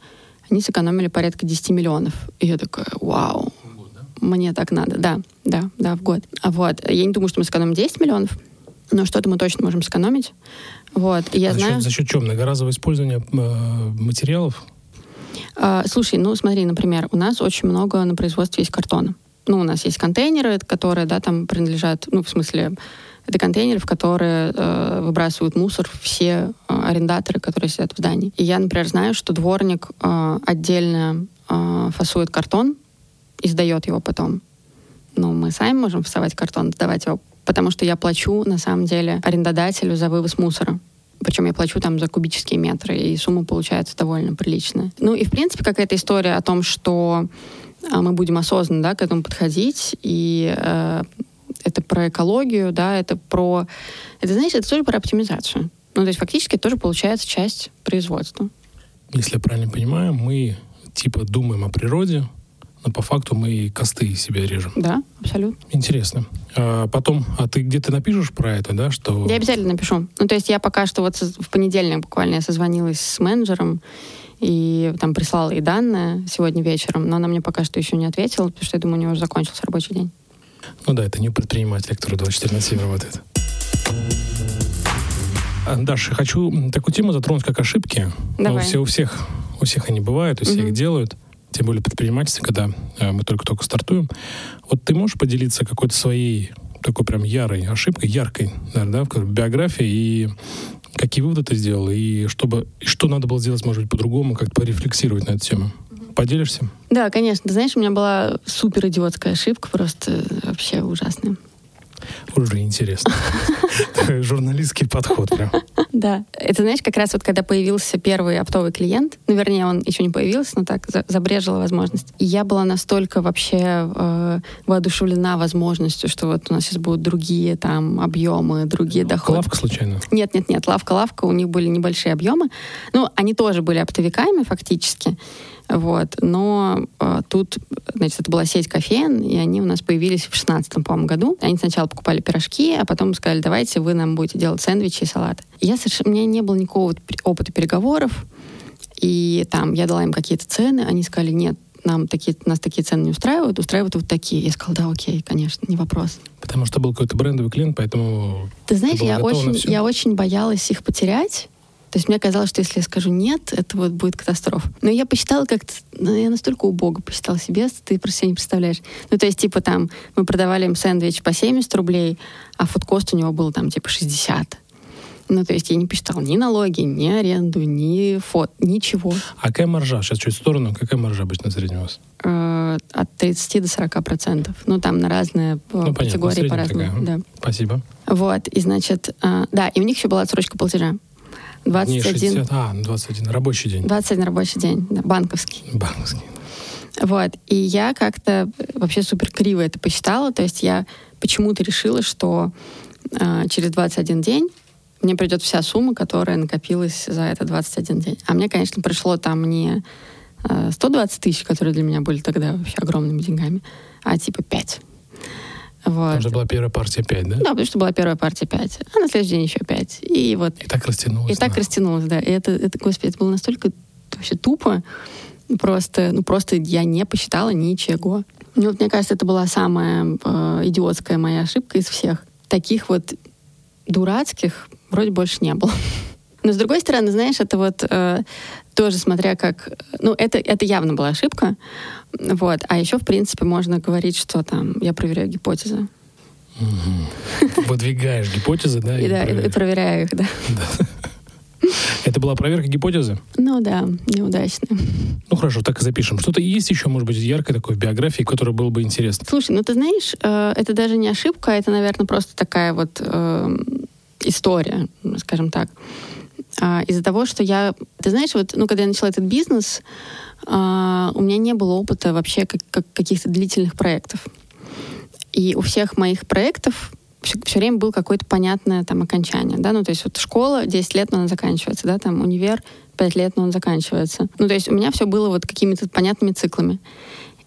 они сэкономили порядка 10 миллионов. И я такая, вау, мне так надо. Да, да, да, в год. А вот, я не думаю, что мы сэкономим 10 миллионов, но что-то мы точно можем сэкономить. Вот, и я А за, знаю... счет, за счет чего? Многоразовое использование э, материалов? А, слушай, ну смотри, например, у нас очень много на производстве есть картона. Ну, у нас есть контейнеры, которые, да, там принадлежат, ну, в смысле, это контейнеры, в которые э, выбрасывают мусор все э, арендаторы, которые сидят в здании. И я, например, знаю, что дворник э, отдельно э, фасует картон и сдает его потом. Ну, мы сами можем фасовать картон, сдавать его, потому что я плачу, на самом деле, арендодателю за вывоз мусора. Причем я плачу там за кубические метры, и сумма получается довольно приличная. Ну и, в принципе, какая-то история о том, что а, мы будем осознанно да, к этому подходить, и э, это про экологию, да, это про... Это, знаешь, это тоже про оптимизацию. Ну, то есть фактически это тоже получается часть производства. Если я правильно понимаю, мы типа думаем о природе, но по факту мы и косты себе режем. Да, абсолютно. Интересно. А потом, а ты где-то напишешь про это, да, что... Я обязательно напишу. Ну, то есть я пока что вот в понедельник буквально я созвонилась с менеджером и там прислала ей данные сегодня вечером, но она мне пока что еще не ответила, потому что я думаю, у нее уже закончился рабочий день. Ну да, это не предприниматель, который 24 на 7 работает. А, Даш, я хочу такую тему затронуть, как ошибки. Ну, Давай. все, у всех, у всех они бывают, у всех Мгм. их делают. Тем более предпринимательство, когда э, мы только-только стартуем. Вот ты можешь поделиться какой-то своей такой прям ярой ошибкой, яркой, наверное, да, в биографии, и какие выводы ты сделал, и, чтобы, и что надо было сделать, может быть, по-другому, как-то порефлексировать на эту тему. Поделишься? Да, конечно. Ты знаешь, у меня была супер идиотская ошибка, просто вообще ужасная. Уже интересно. Журналистский подход прям. Да. Это, знаешь, как раз вот когда появился первый оптовый клиент, ну, вернее, он еще не появился, но так за- забрежила возможность. И я была настолько вообще э, воодушевлена возможностью, что вот у нас сейчас будут другие там объемы, другие доходы. Лавка случайно? Нет, нет, нет, лавка-лавка, у них были небольшие объемы. Ну, они тоже были оптовиками фактически. Вот. Но э, тут, значит, это была сеть кофеин, и они у нас появились в 16 по-моему, году. Они сначала покупали пирожки, а потом сказали, давайте вы нам будете делать сэндвичи и салаты. Я совершенно, у меня не было никакого опыта переговоров, и там я дала им какие-то цены, они сказали, нет, нам такие, нас такие цены не устраивают, устраивают вот такие. Я сказала, да, окей, конечно, не вопрос. Потому что был какой-то брендовый клиент, поэтому... Ты знаешь, я очень, я очень боялась их потерять. То есть мне казалось, что если я скажу нет, это вот будет катастрофа. Но я посчитала как-то, ну, я настолько убого посчитала себе, ты просто себе не представляешь. Ну, то есть, типа, там, мы продавали им сэндвич по 70 рублей, а фудкост у него был там, типа, 60. Ну, то есть я не посчитала ни налоги, ни аренду, ни фот, ничего. А какая маржа? Сейчас чуть в сторону. Какая маржа обычно в среднем у вас? Э, от 30 до 40 процентов. Ну, там на разные э, Ну, категории средняя по-разному. Да. Спасибо. Вот, и, значит, а, да, и у них еще была отсрочка платежа. Не 21, 60, а, 21. Рабочий день. 21 рабочий день, да, банковский. Банковский. Вот, и я как-то вообще супер криво это посчитала, то есть я почему-то решила, что а, через 21 день мне придет вся сумма, которая накопилась за этот 21 день. А мне, конечно, пришло там не а, 120 тысяч, которые для меня были тогда вообще огромными деньгами, а типа 5. Вот. Потому что была первая партия 5, да? Да, потому что была первая партия 5, а на следующий день еще 5. И вот И так растянулось. и так да. растянулось, да. И это, это, господи, это было настолько вообще тупо. Просто, ну, просто я не посчитала ничего. Ну, вот, мне кажется, это была самая э, идиотская моя ошибка из всех. Таких вот дурацких вроде больше не было. Но, с другой стороны, знаешь, это вот э, тоже смотря как... Ну, это, это явно была ошибка. Вот. А еще, в принципе, можно говорить, что там я проверяю гипотезы. Выдвигаешь гипотезы, да? И, да, и- проверяю их, да. Это была проверка гипотезы? Ну да, неудачно. Ну хорошо, так и запишем. Что-то есть еще, может быть, яркое такое в биографии, которое было бы интересно? Слушай, ну ты знаешь, э, это даже не ошибка, это, наверное, просто такая вот э, история, скажем так. А, из-за того, что я... Ты знаешь, вот, ну, когда я начала этот бизнес, а, у меня не было опыта вообще как, как каких-то длительных проектов. И у всех моих проектов все, время было какое-то понятное там окончание, да, ну, то есть вот школа 10 лет, но она заканчивается, да, там универ 5 лет, но он заканчивается. Ну, то есть у меня все было вот какими-то понятными циклами.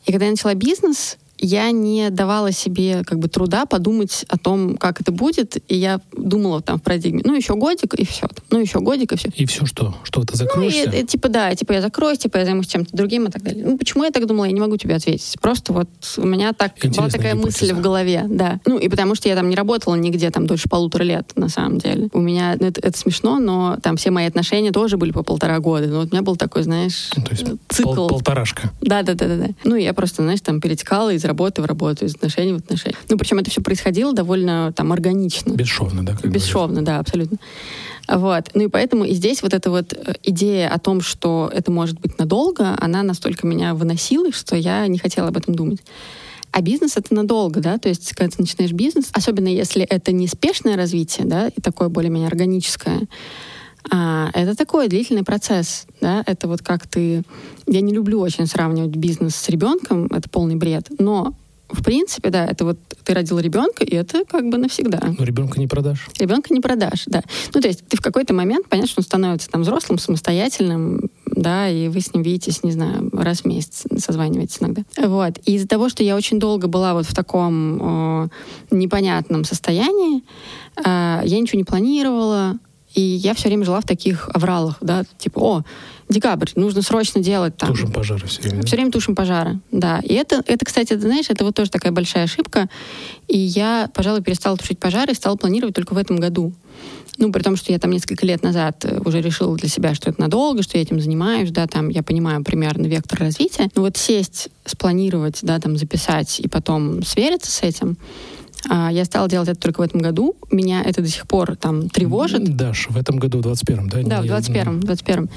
И когда я начала бизнес, я не давала себе как бы труда подумать о том, как это будет, и я думала там в парадигме, ну еще годик и все, ну еще годик и все. И все что? Что ты закроешься? Ну, и, и, типа да, типа я закроюсь, типа я займусь чем-то другим и так далее. Ну почему я так думала, я не могу тебе ответить. Просто вот у меня так Интересная была такая гипотеза. мысль в голове, да. Ну и потому что я там не работала нигде там дольше полутора лет на самом деле. У меня ну, это, это смешно, но там все мои отношения тоже были по полтора года. Ну вот у меня был такой, знаешь, Ну, то есть цикл. пол- полторашка. Да, да, да, да, да. Ну, я просто, знаешь, там перетекала из работы в работу, из отношений в отношения. Ну, причем это все происходило довольно там органично. Бесшовно, да? как. Бесшовно, да, абсолютно. Вот. Ну и поэтому и здесь вот эта вот э, идея о том, что это может быть надолго, она настолько меня выносила, что я не хотела об этом думать. А бизнес это надолго, да, то есть когда ты начинаешь бизнес, особенно если это не спешное развитие, да, и такое более-менее органическое, а, это такой длительный процесс, да, это вот как ты... Я не люблю очень сравнивать бизнес с ребенком, это полный бред, но в принципе, да, это вот ты родил ребенка, и это как бы навсегда. Но ребенка не продашь. Ребенка не продашь, да. Ну, то есть ты в какой-то момент, понятно, что он становится там взрослым, самостоятельным, да, и вы с ним видитесь, не знаю, раз в месяц, созваниваетесь иногда. Вот. И из-за того, что я очень долго была вот в таком э, непонятном состоянии, э, я ничего не планировала, и я все время жила в таких авралах, да, типа, о, декабрь, нужно срочно делать там. Тушим пожары все время. Все время тушим пожары, да. И это, это, кстати, ты знаешь, это вот тоже такая большая ошибка. И я, пожалуй, перестала тушить пожары и стала планировать только в этом году. Ну, при том, что я там несколько лет назад э, уже решила для себя, что это надолго, что я этим занимаюсь, да, там я понимаю примерно вектор развития. Но вот сесть, спланировать, да, там записать и потом свериться с этим, я стала делать это только в этом году. Меня это до сих пор там тревожит. Даш, в этом году, в 21-м, да? Да, в Не- 21-м, 21-м.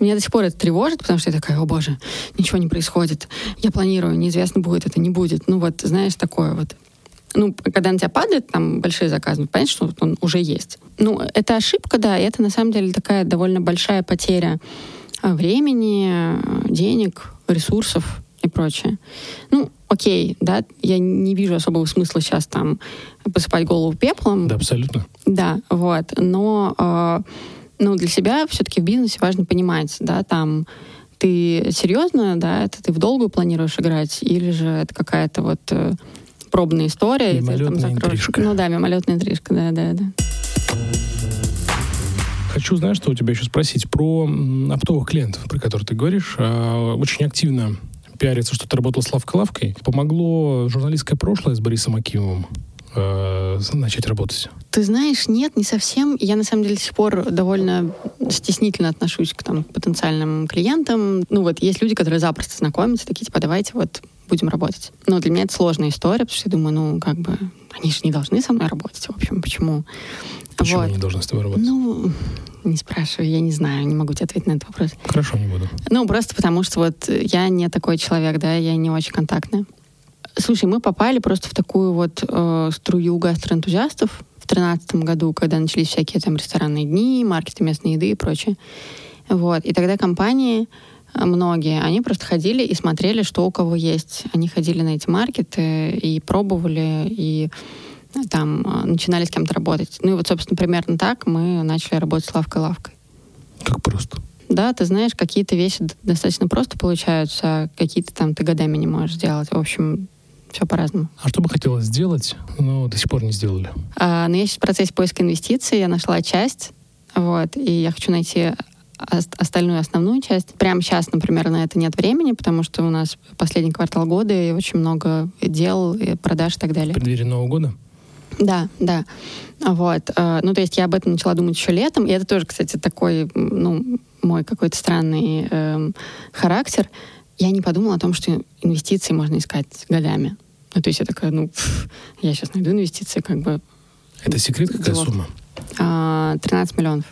Меня до сих пор это тревожит, потому что я такая, о боже, ничего не происходит. Я планирую, неизвестно, будет это, не будет. Ну вот, знаешь, такое вот. Ну, когда на тебя падает там большие заказы, ну, понятно, что он уже есть. Ну, это ошибка, да, и это на самом деле такая довольно большая потеря а, времени, а, денег, ресурсов и прочее. Ну, окей, да, я не вижу особого смысла сейчас там посыпать голову пеплом, Да, абсолютно. да, вот. Но э, ну, для себя все-таки в бизнесе важно понимать, да, там ты серьезно, да, это ты в долгую планируешь играть, или же это какая-то вот э, пробная история. и ты там Мимолетная закроешь- интрижка. Ну да, мимолетная интрижка, да, да, да. Хочу, знаешь, что у тебя еще спросить про оптовых клиентов, про которые ты говоришь. А, Очень активно пиарится, что ты работал с Лавкой Лавкой. Помогло журналистское прошлое с Борисом Акимовым э, начать работать? Ты знаешь, нет, не совсем. Я на самом деле до сих пор довольно стеснительно отношусь к там, потенциальным клиентам. Ну вот есть люди, которые запросто знакомятся, такие типа, давайте вот будем работать. Но для меня это сложная история, потому что я думаю, ну как бы они же не должны со мной работать. В общем, почему? Почему Вот. они должны с тобой работать? Ну, не спрашивай, я не знаю, не могу тебе ответить на этот вопрос. Хорошо, не буду. Ну, просто потому что вот я не такой человек, да, я не очень контактная. Слушай, мы попали просто в такую вот э, струю гастроэнтузиастов в тринадцатом году, когда начались всякие там ресторанные дни, маркеты местной еды и прочее. Вот. И тогда компании, э, многие, они просто ходили и смотрели, что у кого есть. Они ходили на эти маркеты и пробовали, и там э, начинали с кем-то работать. Ну и вот, собственно, примерно так мы начали работать с лавкой-лавкой. Как просто. Да, ты знаешь, какие-то вещи достаточно просто получаются, а какие-то там ты годами не можешь сделать. В общем, все по-разному. А что бы хотелось сделать, но до сих пор не сделали? А, но я сейчас в процессе поиска инвестиций, я нашла часть, вот, и я хочу найти ос- остальную основную часть. Прямо сейчас, например, на это нет времени, потому что у нас последний квартал года и очень много дел, и продаж и так В далее. преддверии Нового года? Да, да. Вот. э, Ну, то есть я об этом начала думать еще летом. И это тоже, кстати, такой, ну, мой какой-то странный эм, характер. Я не подумала о том, что инвестиции можно искать годами. Ну, то есть я такая, ну, пф, я сейчас найду инвестиции, как бы Это секрет, какая Вот. сумма? а, 13 миллионов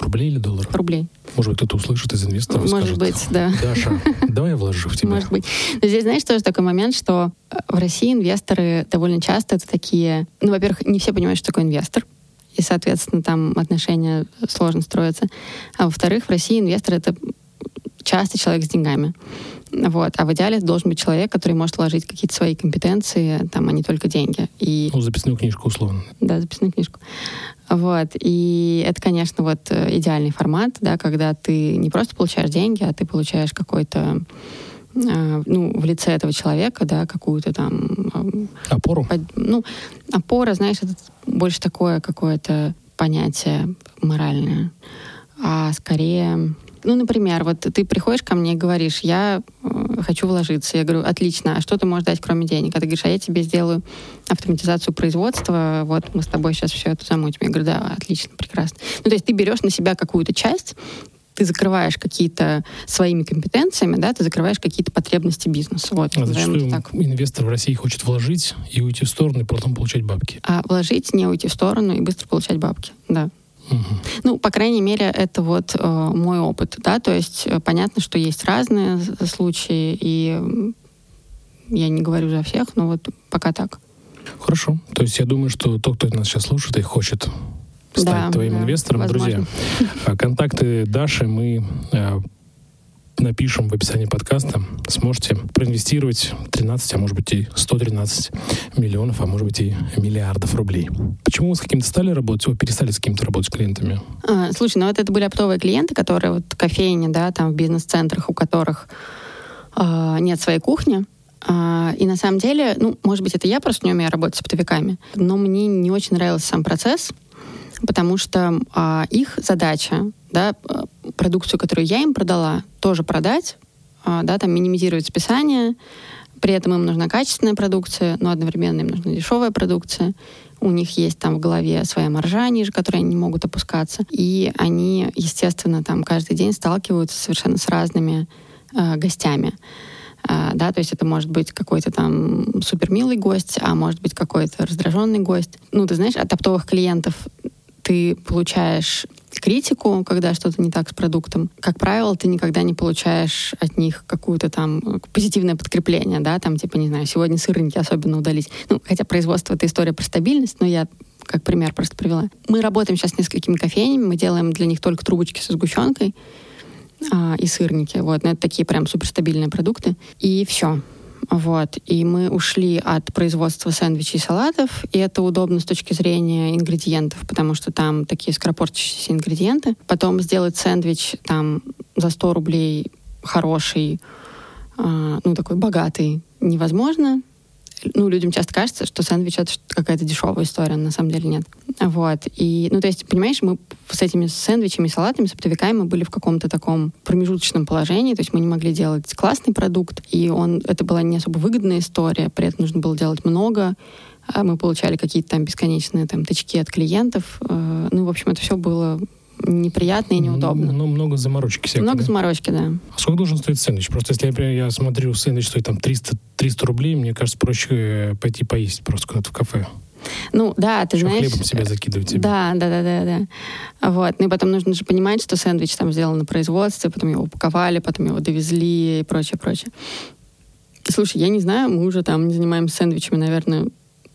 Рублей или долларов? рублей. Может быть, кто-то услышит из инвесторов и Может скажет, быть, да. Даша, давай я вложу в тебя. Может быть. Но здесь, знаешь, тоже такой момент, что э, в России инвесторы довольно часто это такие... Ну, во-первых, не все понимают, что такое инвестор. И, соответственно, там отношения сложно строятся. А во-вторых, в России инвестор — это часто человек с деньгами. Вот. А в идеале должен быть человек, который может вложить какие-то свои компетенции, там, а не только деньги. И Ну, записную книжку условно. да, записную книжку. Вот. И это, конечно, вот э, идеальный формат, да, когда ты не просто получаешь деньги, а ты получаешь какой-то э, ну, в лице этого человека, да, какую-то там... Опору? Под, ну, опора, знаешь, это больше такое какое-то понятие моральное, а скорее ну, например, вот ты приходишь ко мне и говоришь, я э, хочу вложиться. Я говорю, отлично, а что ты можешь дать, кроме денег? А ты говоришь, а я тебе сделаю автоматизацию производства, вот мы с тобой сейчас все это замутим. Я говорю, да, отлично, прекрасно. Ну, то есть ты берешь на себя какую-то часть, ты закрываешь какие-то своими компетенциями, да, ты закрываешь какие-то потребности бизнеса. Вот, а зачастую так. инвестор в России хочет вложить и уйти в сторону, и потом получать бабки. А вложить, не уйти в сторону и быстро получать бабки, да. Угу. Ну, по крайней мере, это вот э, мой опыт, да, то есть э, понятно, что есть разные случаи, и я не говорю за всех, но вот пока так. Хорошо. То есть я думаю, что тот, кто нас сейчас слушает и хочет стать да, твоим да, инвестором, возможно. друзья, а контакты Даши мы э, напишем в описании подкаста, сможете проинвестировать 13, а может быть и 113 миллионов, а может быть и миллиардов рублей. Почему вы с каким-то стали работать, вы перестали с кем-то работать с клиентами? А, слушай, ну вот это были оптовые клиенты, которые вот кофейни, да, там в бизнес-центрах, у которых э, нет своей кухни, а, и на самом деле, ну, может быть, это я просто не умею работать с оптовиками, но мне не очень нравился сам процесс, потому что а, их задача, да, продукцию, которую я им продала, тоже продать, а, да, там минимизировать списание, при этом им нужна качественная продукция, но одновременно им нужна дешевая продукция. У них есть там в голове своя маржа ниже, которые они не могут опускаться. И они, естественно, там каждый день сталкиваются совершенно с разными э, гостями. Uh, да, то есть это может быть какой-то там супер милый гость, а может быть какой-то раздраженный гость. Ну, ты знаешь, от оптовых клиентов ты получаешь критику, когда что-то не так с продуктом. Как правило, ты никогда не получаешь от них какое-то там э, позитивное подкрепление, да, там типа, не знаю, сегодня сырники особенно удались. Ну, хотя производство — это история про стабильность, но я как пример просто привела. Мы работаем сейчас с несколькими кофейнями, мы делаем для них только трубочки со сгущенкой а, и сырники. Вот, но это такие прям суперстабильные продукты. И все. Вот. И мы ушли от производства сэндвичей и салатов, и это удобно с точки зрения ингредиентов, потому что там такие скоропортящиеся ингредиенты. Потом сделать сэндвич там за 100 рублей хороший, э, ну, такой богатый, невозможно ну, людям часто кажется, что сэндвич — это какая-то дешевая история, на самом деле нет. Вот. И, ну, то есть, понимаешь, мы с этими сэндвичами, салатами, с оптовиками мы были в каком-то таком промежуточном положении, то есть мы не могли делать классный продукт, и он, это была не особо выгодная история, при этом нужно было делать много, а мы получали какие-то там бесконечные там тычки от клиентов. Э, ну, в общем, это все было неприятно и неудобно. Ну, много заморочки всякой. Много да? заморочки, да. А сколько должен стоить сэндвич? Просто если, например, я смотрю, сэндвич стоит там 300, 300 рублей, мне кажется, проще э, пойти поесть просто куда-то в кафе. Ну, да, ты Еще знаешь... хлебом себя закидывать себе. Да, да, да, да, да. Вот. Ну и потом нужно же понимать, что сэндвич там сделан на производстве, потом его упаковали, потом его довезли и прочее, прочее. Слушай, я не знаю, мы уже там не занимаемся сэндвичами, наверное,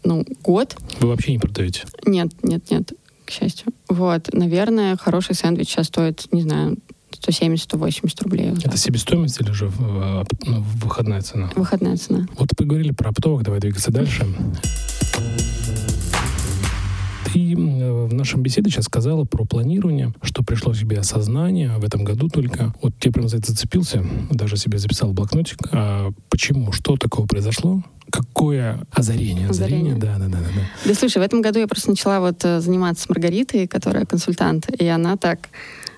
ну, год. Вы вообще не продаете? Нет, нет, нет счастью. Вот, наверное, хороший сэндвич сейчас стоит, не знаю, 170-180 рублей. Вот Это так. себестоимость или же ну, выходная цена? Выходная цена. Вот поговорили про оптовых, давай двигаться дальше. Ты в нашем беседе сейчас сказала про планирование, что пришло себе осознание в этом году только. Вот тебе прям за это зацепился, даже себе записал блокнотик. А почему? Что такого произошло? Какое озарение? Озарение, да, да, да, да. Да, слушай, в этом году я просто начала вот э, заниматься с Маргаритой, которая консультант, и она так,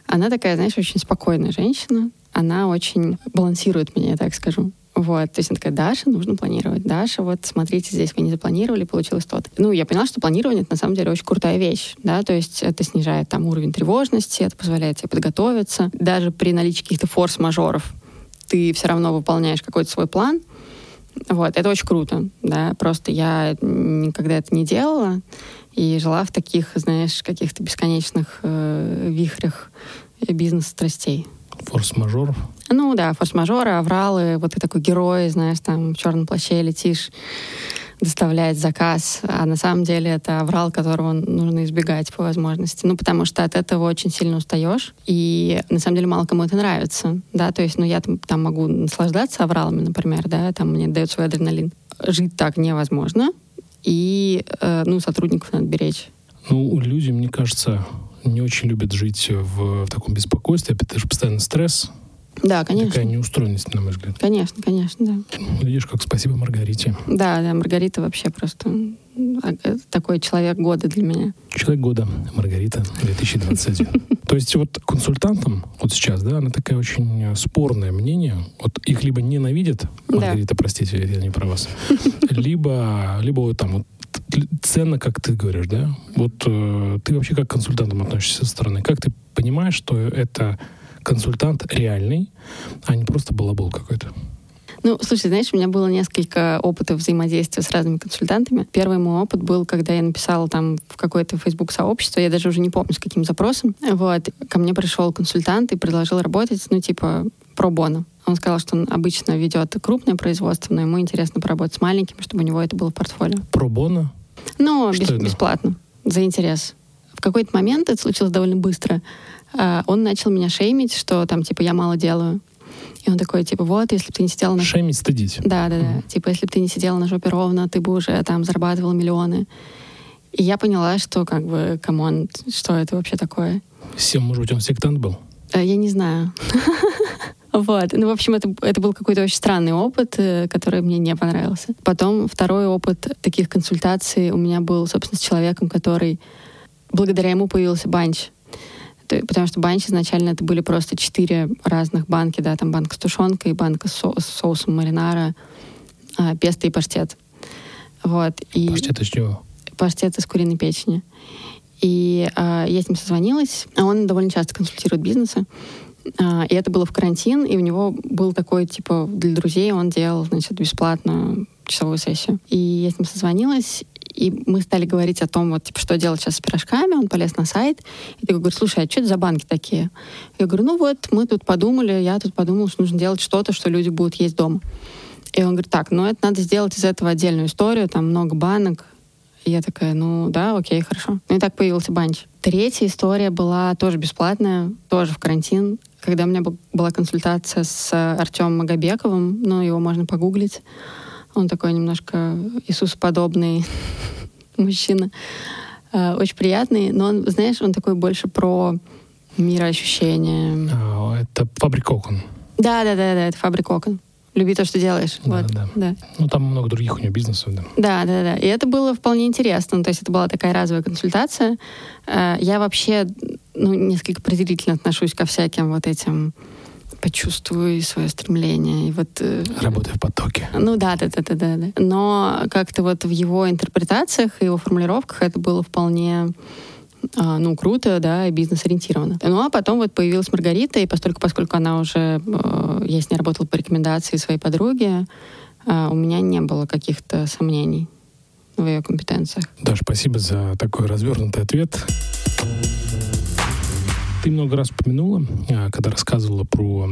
она такая, знаешь, очень спокойная женщина, она очень балансирует меня, я так скажу. Вот, то есть она такая, Даша, нужно планировать. Даша, вот смотрите, здесь вы не запланировали, получилось то-то. Ну, я поняла, что планирование это на самом деле очень крутая вещь, да, то есть это снижает там уровень тревожности, это позволяет тебе подготовиться. Даже при наличии каких-то форс-мажоров ты все равно выполняешь какой-то свой план. Вот, это очень круто, да, просто я никогда это не делала и жила в таких, знаешь, каких-то бесконечных э, вихрях бизнес-страстей. Форс-мажоров? Ну да, форс-мажоры, авралы, вот ты такой герой, знаешь, там в черном плаще летишь, доставлять заказ, а на самом деле это аврал, которого нужно избегать по возможности. Ну, потому что от этого очень сильно устаешь, и на самом деле мало кому это нравится, да, то есть, ну, я там, там могу наслаждаться авралами, например, да, там мне дает свой адреналин. Жить так невозможно, и, э, ну, сотрудников надо беречь. Ну, люди, мне кажется, не очень любят жить в, в таком беспокойстве, это же постоянно стресс, Да, конечно. Такая неустроенность, на мой взгляд. Конечно, конечно, да. Видишь, как спасибо Маргарите. Да, да, Маргарита вообще просто а, э, такой человек года для меня. Человек года, Маргарита, 2021. То есть вот консультантам вот сейчас, да, она такая очень спорное мнение. Вот их либо ненавидят, Маргарита, простите, я не про вас, либо, либо вот там вот ценно, как ты говоришь, да? Вот э, ты вообще как к консультантам относишься со стороны? Как ты понимаешь, что это консультант реальный, а не просто балабол какой-то? Ну, слушай, знаешь, у меня было несколько опытов взаимодействия с разными консультантами. Первый мой опыт был, когда я написала там в какое-то Facebook сообщество, я даже уже не помню, с каким запросом. Вот, ко мне пришел консультант и предложил работать, ну, типа, про боно. Он сказал, что он обычно ведет крупное производство, но ему интересно поработать с маленьким, чтобы у него это было в портфолио. Про боно? Ну, без, бесплатно, за интерес. В какой-то момент, это случилось довольно быстро, он начал меня шеймить, что там, типа, я мало делаю. И он такой, типа, вот, если бы ты не сидела на... Шеймить, стыдить. Да, да, да. Mm. Типа, если бы ты не сидела на жопе ровно, ты бы уже там зарабатывала миллионы. И я поняла, что, как бы, come on, что это вообще такое? Всем, может быть, он сектант был? А, я не знаю. Вот. Ну, в общем, это, это был какой-то очень странный опыт, э, который мне не понравился. Потом второй опыт таких консультаций у меня был, собственно, с человеком, который... Благодаря ему появился банч. Потому что банч изначально это были просто четыре разных банки, да, там банка с тушенкой, банка с, со с соусом маринара, а, песто и паштет. Вот. И паштет из чего? Паштет из куриной печени. И а, я с ним созвонилась, а он довольно часто консультирует бизнесы. А, и это было в карантин, и у него был такой, типа, для друзей он делал, значит, бесплатно часовую сессию. И я с ним созвонилась, и мы стали говорить о том, вот, типа, что делать сейчас с пирожками. Он полез на сайт и такой говорит, слушай, а что это за банки такие? Я говорю, ну вот, мы тут подумали, я тут подумал, что нужно делать что-то, что люди будут есть дома. И он говорит, так, ну это надо сделать из этого отдельную историю, там много банок. И я такая, ну да, окей, хорошо. Ну и так появился банч. Третья история была тоже бесплатная, тоже в карантин когда у меня была консультация с Артемом Магобековым, ну, его можно погуглить. Он такой немножко Иисусоподобный мужчина. А, очень приятный, но он, знаешь, он такой больше про мироощущение. А, это фабрика окон. Да, да, да, да, это фабрика окон. Люби то, что делаешь. Да, вот. да. да. Ну, там много других у него бизнесов, да. Да, да, да. И это было вполне интересно. То есть это была такая разовая консультация. А, я вообще ну, несколько презрительно отношусь ко всяким вот этим почувствую свое стремление. И вот, э, Работай в потоке. Ну да, да, да, да, да. да. Но как-то вот в его интерпретациях и его формулировках это было вполне а, ну, круто, да, и бизнес-ориентированно. Ну, а потом вот появилась Маргарита, и постольку, поскольку она уже, э, я с ней работала по рекомендации своей подруги, э, у меня не было каких-то сомнений в ее компетенциях. Да, спасибо за такой развернутый ответ. Ты много раз упомянула, а, когда рассказывала про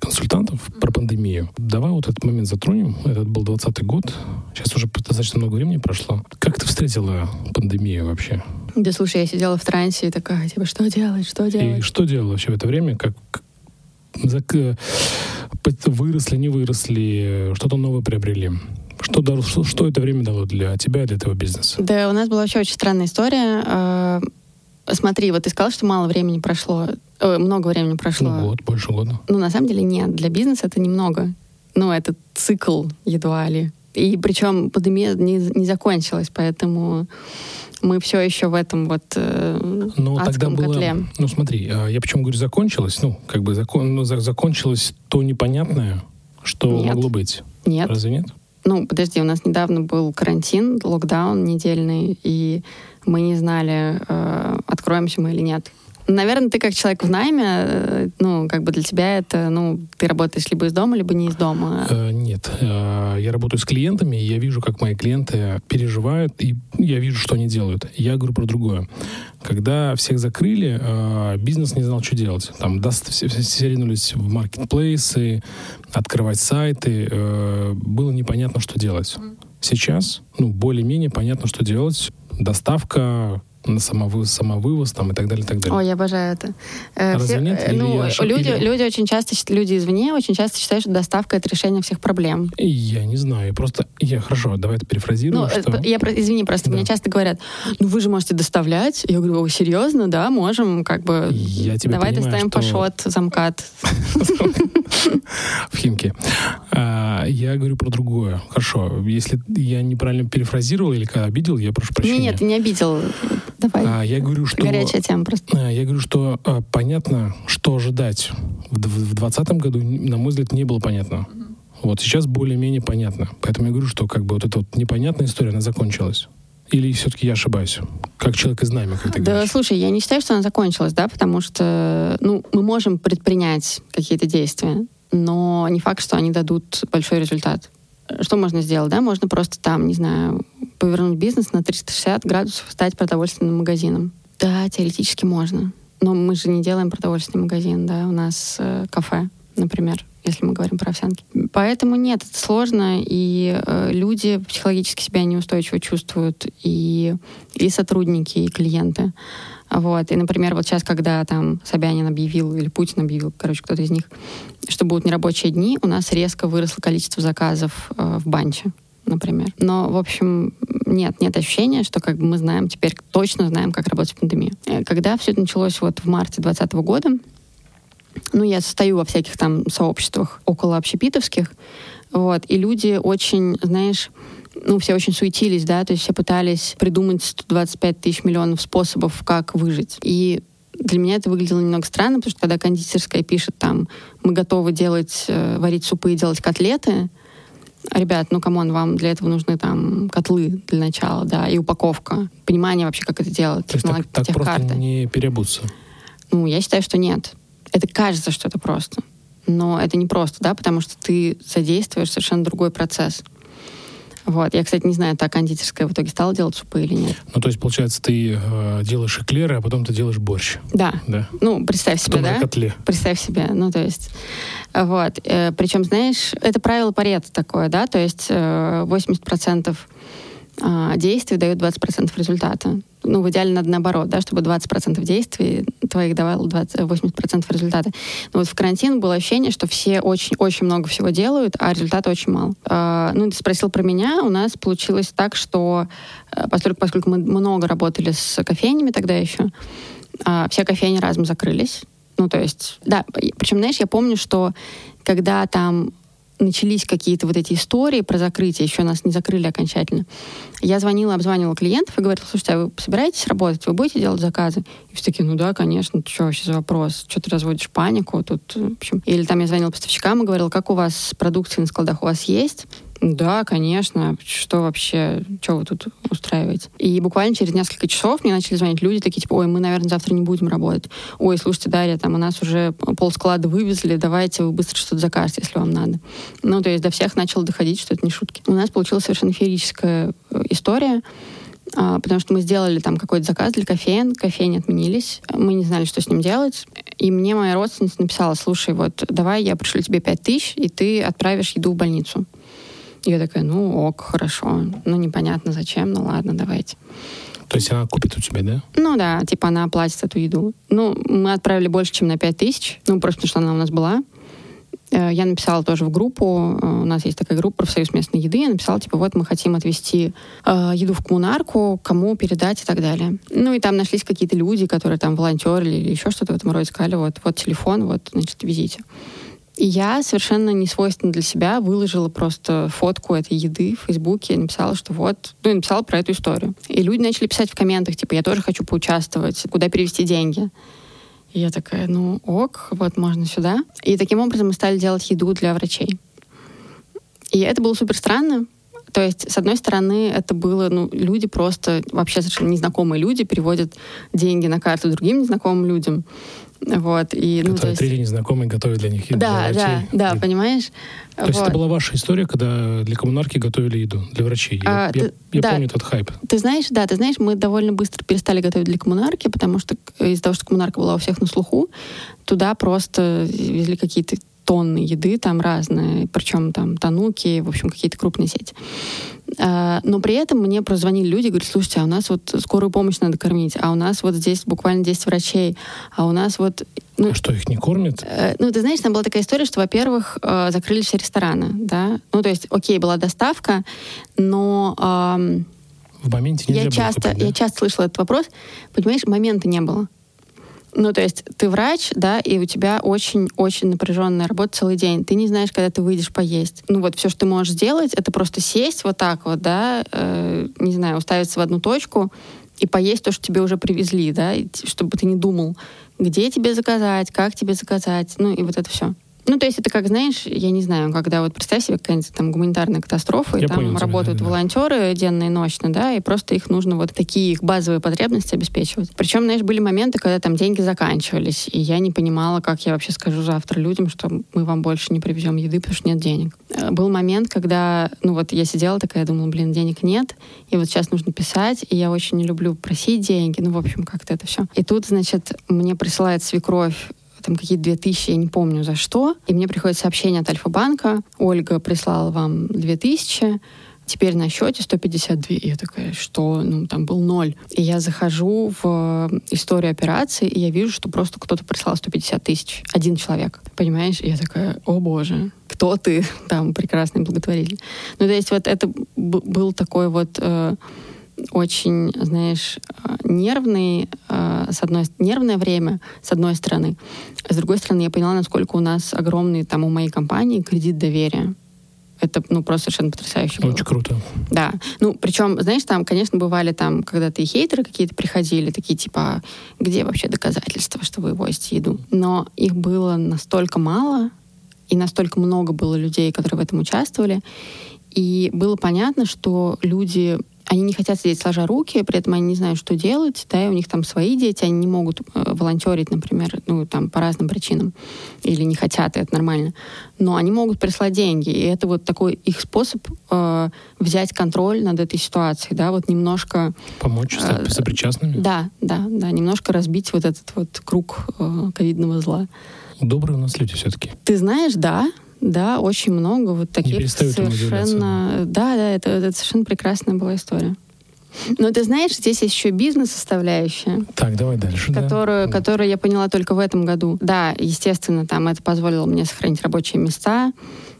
консультантов, про пандемию. Давай вот этот момент затронем. Этот был 20 год. Сейчас уже достаточно много времени прошло. Как ты встретила пандемию вообще? Да слушай, я сидела в трансе и такая, типа, что делать, что делать? И что делала вообще в это время? Как, выросли, не выросли, что-то новое приобрели? Что, что, что это время дало для тебя, для этого бизнеса? Да, у нас была вообще очень странная история а, Смотри, вот ты сказал, что мало времени прошло, э, много времени прошло. Ну, год, больше года. Ну, на самом деле нет. Для бизнеса это немного. Ну, это цикл едва ли. И причем пандемия не, не закончилась, поэтому мы все еще в этом вот э, ну, адском тогда было, котле. Ну, смотри, а, я почему говорю закончилась, ну, как бы закон, ну, закончилось то непонятное, что нет. могло быть. Нет. Разве нет? Ну, подожди, у нас недавно был карантин, локдаун недельный, и мы не знали, э, откроемся мы или нет. Наверное, ты как человек в найме, э, ну, как бы для тебя это, ну, ты работаешь либо из дома, либо не из дома. Э, нет, э, я работаю с клиентами, и я вижу, как мои клиенты переживают, и я вижу, что они делают. Я говорю про другое. Когда всех закрыли, э, бизнес не знал, что делать. Там даст, все, все ринулись в маркетплейсы, открывать сайты. Э, было непонятно, что делать. Сейчас, ну, более-менее понятно, что делать. Доставка, на самовывоз, там и так далее, и так далее. Ой, я обожаю это. Э, Разве Все, нет? Или ну, я, люди, или... люди очень часто, люди извне очень часто считают, что доставка — это решение всех проблем. Я не знаю, просто... Я, хорошо, давай это перефразирую. Ну, что... я, извини, просто да. мне часто говорят, ну вы же можете доставлять. Я говорю, о, серьезно? Да, можем, как бы... Я тебя Давай понимаю, доставим что... пашот, замкат. в Химке. А, я говорю про другое. Хорошо, если я неправильно перефразировал или обидел, я прошу прощения. Нет, ты не обидел. Давай. А, я говорю, что... Горячая тема просто. А, я говорю, что а, понятно, что ожидать. В 2020 году, на мой взгляд, не было понятно. Вот сейчас более-менее понятно. Поэтому я говорю, что как бы вот эта вот непонятная история, она закончилась. Или все-таки я ошибаюсь? Как человек из нами, как ты Да, говоришь. слушай, я не считаю, что она закончилась, да, потому что, ну, мы можем предпринять какие-то действия, но не факт, что они дадут большой результат. Что можно сделать, да? Можно просто там, не знаю, повернуть бизнес на 360 градусов, стать продовольственным магазином. Да, теоретически можно. Но мы же не делаем продовольственный магазин, да, у нас э, кафе, например если мы говорим про овсянки. Поэтому нет, это сложно, и э, люди психологически себя неустойчиво чувствуют, и, и сотрудники, и клиенты. Вот. И, например, вот сейчас, когда там Собянин объявил, или Путин объявил, короче, кто-то из них, что будут нерабочие дни, у нас резко выросло количество заказов э, в банче например. Но, в общем, нет, нет ощущения, что как бы мы знаем, теперь точно знаем, как работать в пандемии. Э, когда все это началось вот в марте 2020 года, ну, я состою во всяких там сообществах около общепитовских, вот, и люди очень, знаешь, ну, все очень суетились, да, то есть все пытались придумать 125 тысяч миллионов способов, как выжить. И для меня это выглядело немного странно, потому что когда кондитерская пишет там, мы готовы делать, э, варить супы и делать котлеты, ребят, ну, come on, вам для этого нужны там котлы для начала, да, и упаковка, понимание вообще, как это делать, То есть так, так просто не переобуться? Ну, я считаю, что нет это кажется, что это просто. Но это не просто, да, потому что ты задействуешь совершенно другой процесс. Вот. Я, кстати, не знаю, та кондитерская в итоге стала делать супы или нет. Ну, то есть, получается, ты э, делаешь эклеры, а потом ты делаешь борщ. Да. да. Ну, представь себе, потом да? котле. Представь себе. Ну, то есть... Вот. Э, причем, знаешь, это правило Паретта такое, да, то есть э, 80% а, действий дают 20% результата. Ну, в идеале надо наоборот, да, чтобы 20% действий твоих давало 20, 80% результата. Но вот в карантин было ощущение, что все очень-очень много всего делают, а результата очень мало. А, ну, ты спросил про меня, у нас получилось так, что э, поскольку, поскольку мы много работали с кофейнями тогда еще, а, все кофейни разом закрылись. Ну, то есть, да, причем, знаешь, я помню, что когда там начались какие-то вот эти истории про закрытие, еще нас не закрыли окончательно. Я звонила, обзванивала клиентов и говорила, слушайте, а вы собираетесь работать, вы будете делать заказы? И все такие, ну да, конечно, что вообще за вопрос? Что ты разводишь панику? Тут, в общем... Или там я звонила поставщикам и говорила, как у вас продукция на складах у вас есть? Да, конечно. Что вообще, что вы тут устраиваете? И буквально через несколько часов мне начали звонить люди, такие, типа, ой, мы, наверное, завтра не будем работать. Ой, слушайте, Дарья, там у нас уже пол склада вывезли, давайте вы быстро что-то закажете, если вам надо. Ну, то есть до всех начало доходить, что это не шутки. У нас получилась совершенно феерическая э, история а, потому что мы сделали там какой-то заказ для кофеин, кофейни отменились, мы не знали, что с ним делать, и мне моя родственница написала, слушай, вот давай я пришлю тебе пять тысяч, и ты отправишь еду в больницу. Я такая, ну ок, хорошо. Ну непонятно зачем, ну ладно, давайте. То есть она купит у тебя, да? Ну да, типа она оплатит эту еду. Ну, мы отправили больше, чем на 5 тысяч. Ну, просто потому что она у нас была. Э, я написала тоже в группу, э, у нас есть такая группа «Профсоюз местной еды», я написала, типа, вот мы хотим отвезти э, еду в коммунарку, кому передать и так далее. Ну и там нашлись какие-то люди, которые там волонтерили или еще что-то в этом роде, сказали, вот, вот телефон, вот, значит, везите. И я совершенно не свойственно для себя выложила просто фотку этой еды в Фейсбуке, написала, что вот, ну и написала про эту историю. И люди начали писать в комментах, типа, я тоже хочу поучаствовать, куда перевести деньги. И я такая, ну ок, вот можно сюда. И таким образом мы стали делать еду для врачей. И это было супер странно, то есть, с одной стороны, это было, ну, люди просто, вообще совершенно незнакомые люди переводят деньги на карту другим незнакомым людям. Вот, и, ну, Которые есть... третий незнакомый готовят для них еду. Да, для да, да, понимаешь? То вот. есть это была ваша история, когда для коммунарки готовили еду для врачей. Я, а, я, ты, я да. помню этот хайп. Ты знаешь, да, ты знаешь, мы довольно быстро перестали готовить для коммунарки, потому что из-за того, что коммунарка была у всех на слуху, туда просто везли какие-то тонны еды там разные, причем там тануки, в общем, какие-то крупные сети. А, но при этом мне прозвонили люди, говорят, слушайте, а у нас вот скорую помощь надо кормить, а у нас вот здесь буквально 10 врачей, а у нас вот... Ну, а что, их не кормят? Э, ну, ты знаешь, там была такая история, что, во-первых, э, закрыли все рестораны, да, ну, то есть, окей, была доставка, но... В моменте нельзя я часто, купить, да? я часто слышала этот вопрос, понимаешь, момента не было. Ну, то есть ты врач, да, и у тебя очень-очень напряженная работа целый день. Ты не знаешь, когда ты выйдешь поесть. Ну, вот все, что ты можешь сделать, это просто сесть вот так вот, да, э, не знаю, уставиться в одну точку и поесть то, что тебе уже привезли, да, чтобы ты не думал, где тебе заказать, как тебе заказать, ну, и вот это все. Ну, то есть это как, знаешь, я не знаю, когда вот представь себе какая-нибудь там гуманитарная катастрофа, я и там понял, работают да, волонтеры денно и ночно, да, и просто их нужно вот такие их базовые потребности обеспечивать. Причем, знаешь, были моменты, когда там деньги заканчивались, и я не понимала, как я вообще скажу завтра людям, что мы вам больше не привезем еды, потому что нет денег. Э, был момент, когда, ну вот я сидела такая, думала, блин, денег нет, и вот сейчас нужно писать, и я очень не люблю просить деньги, ну, в общем, как-то это все. И тут, значит, мне присылает свекровь там какие-то две тысячи, я не помню за что. И мне приходит сообщение от Альфа-банка. Ольга прислала вам две тысячи теперь на счете 152. И я такая, что? Ну, там был ноль. И я захожу в историю операции, и я вижу, что просто кто-то прислал 150 тысяч. Один человек. Понимаешь? И я такая, о боже, кто ты? Там прекрасный благотворитель. Ну, то есть вот это был такой вот... Э, очень, знаешь, нервный, э, с одной нервное время, с одной стороны. А с другой стороны, я поняла, насколько у нас огромный там у моей компании кредит доверия. Это, ну, просто совершенно потрясающе Очень было. круто. Да. Ну, причем, знаешь, там, конечно, бывали там, когда-то и хейтеры какие-то приходили, такие типа, где вообще доказательства, что вы возите еду? Но их было настолько мало, и настолько много было людей, которые в этом участвовали, и было понятно, что люди они не хотят сидеть сложа руки, при этом они не знают, что делать, да, и у них там свои дети, они не могут э, волонтерить, например, ну, там, по разным причинам, или не хотят, и это нормально. Но они могут прислать деньги, и это вот такой их способ э, взять контроль над этой ситуацией, да, вот немножко... Помочь стать э, сопричастными? Да, да, да, немножко разбить вот этот вот круг э, ковидного зла. Добрые у нас люди все-таки. Ты знаешь, да, да, очень много вот таких совершенно... Да, да, это, это совершенно прекрасная была история. Но ты знаешь, здесь есть еще бизнес-составляющая. Так, давай дальше. Которую, да. которую я поняла только в этом году. Да, естественно, там это позволило мне сохранить рабочие места.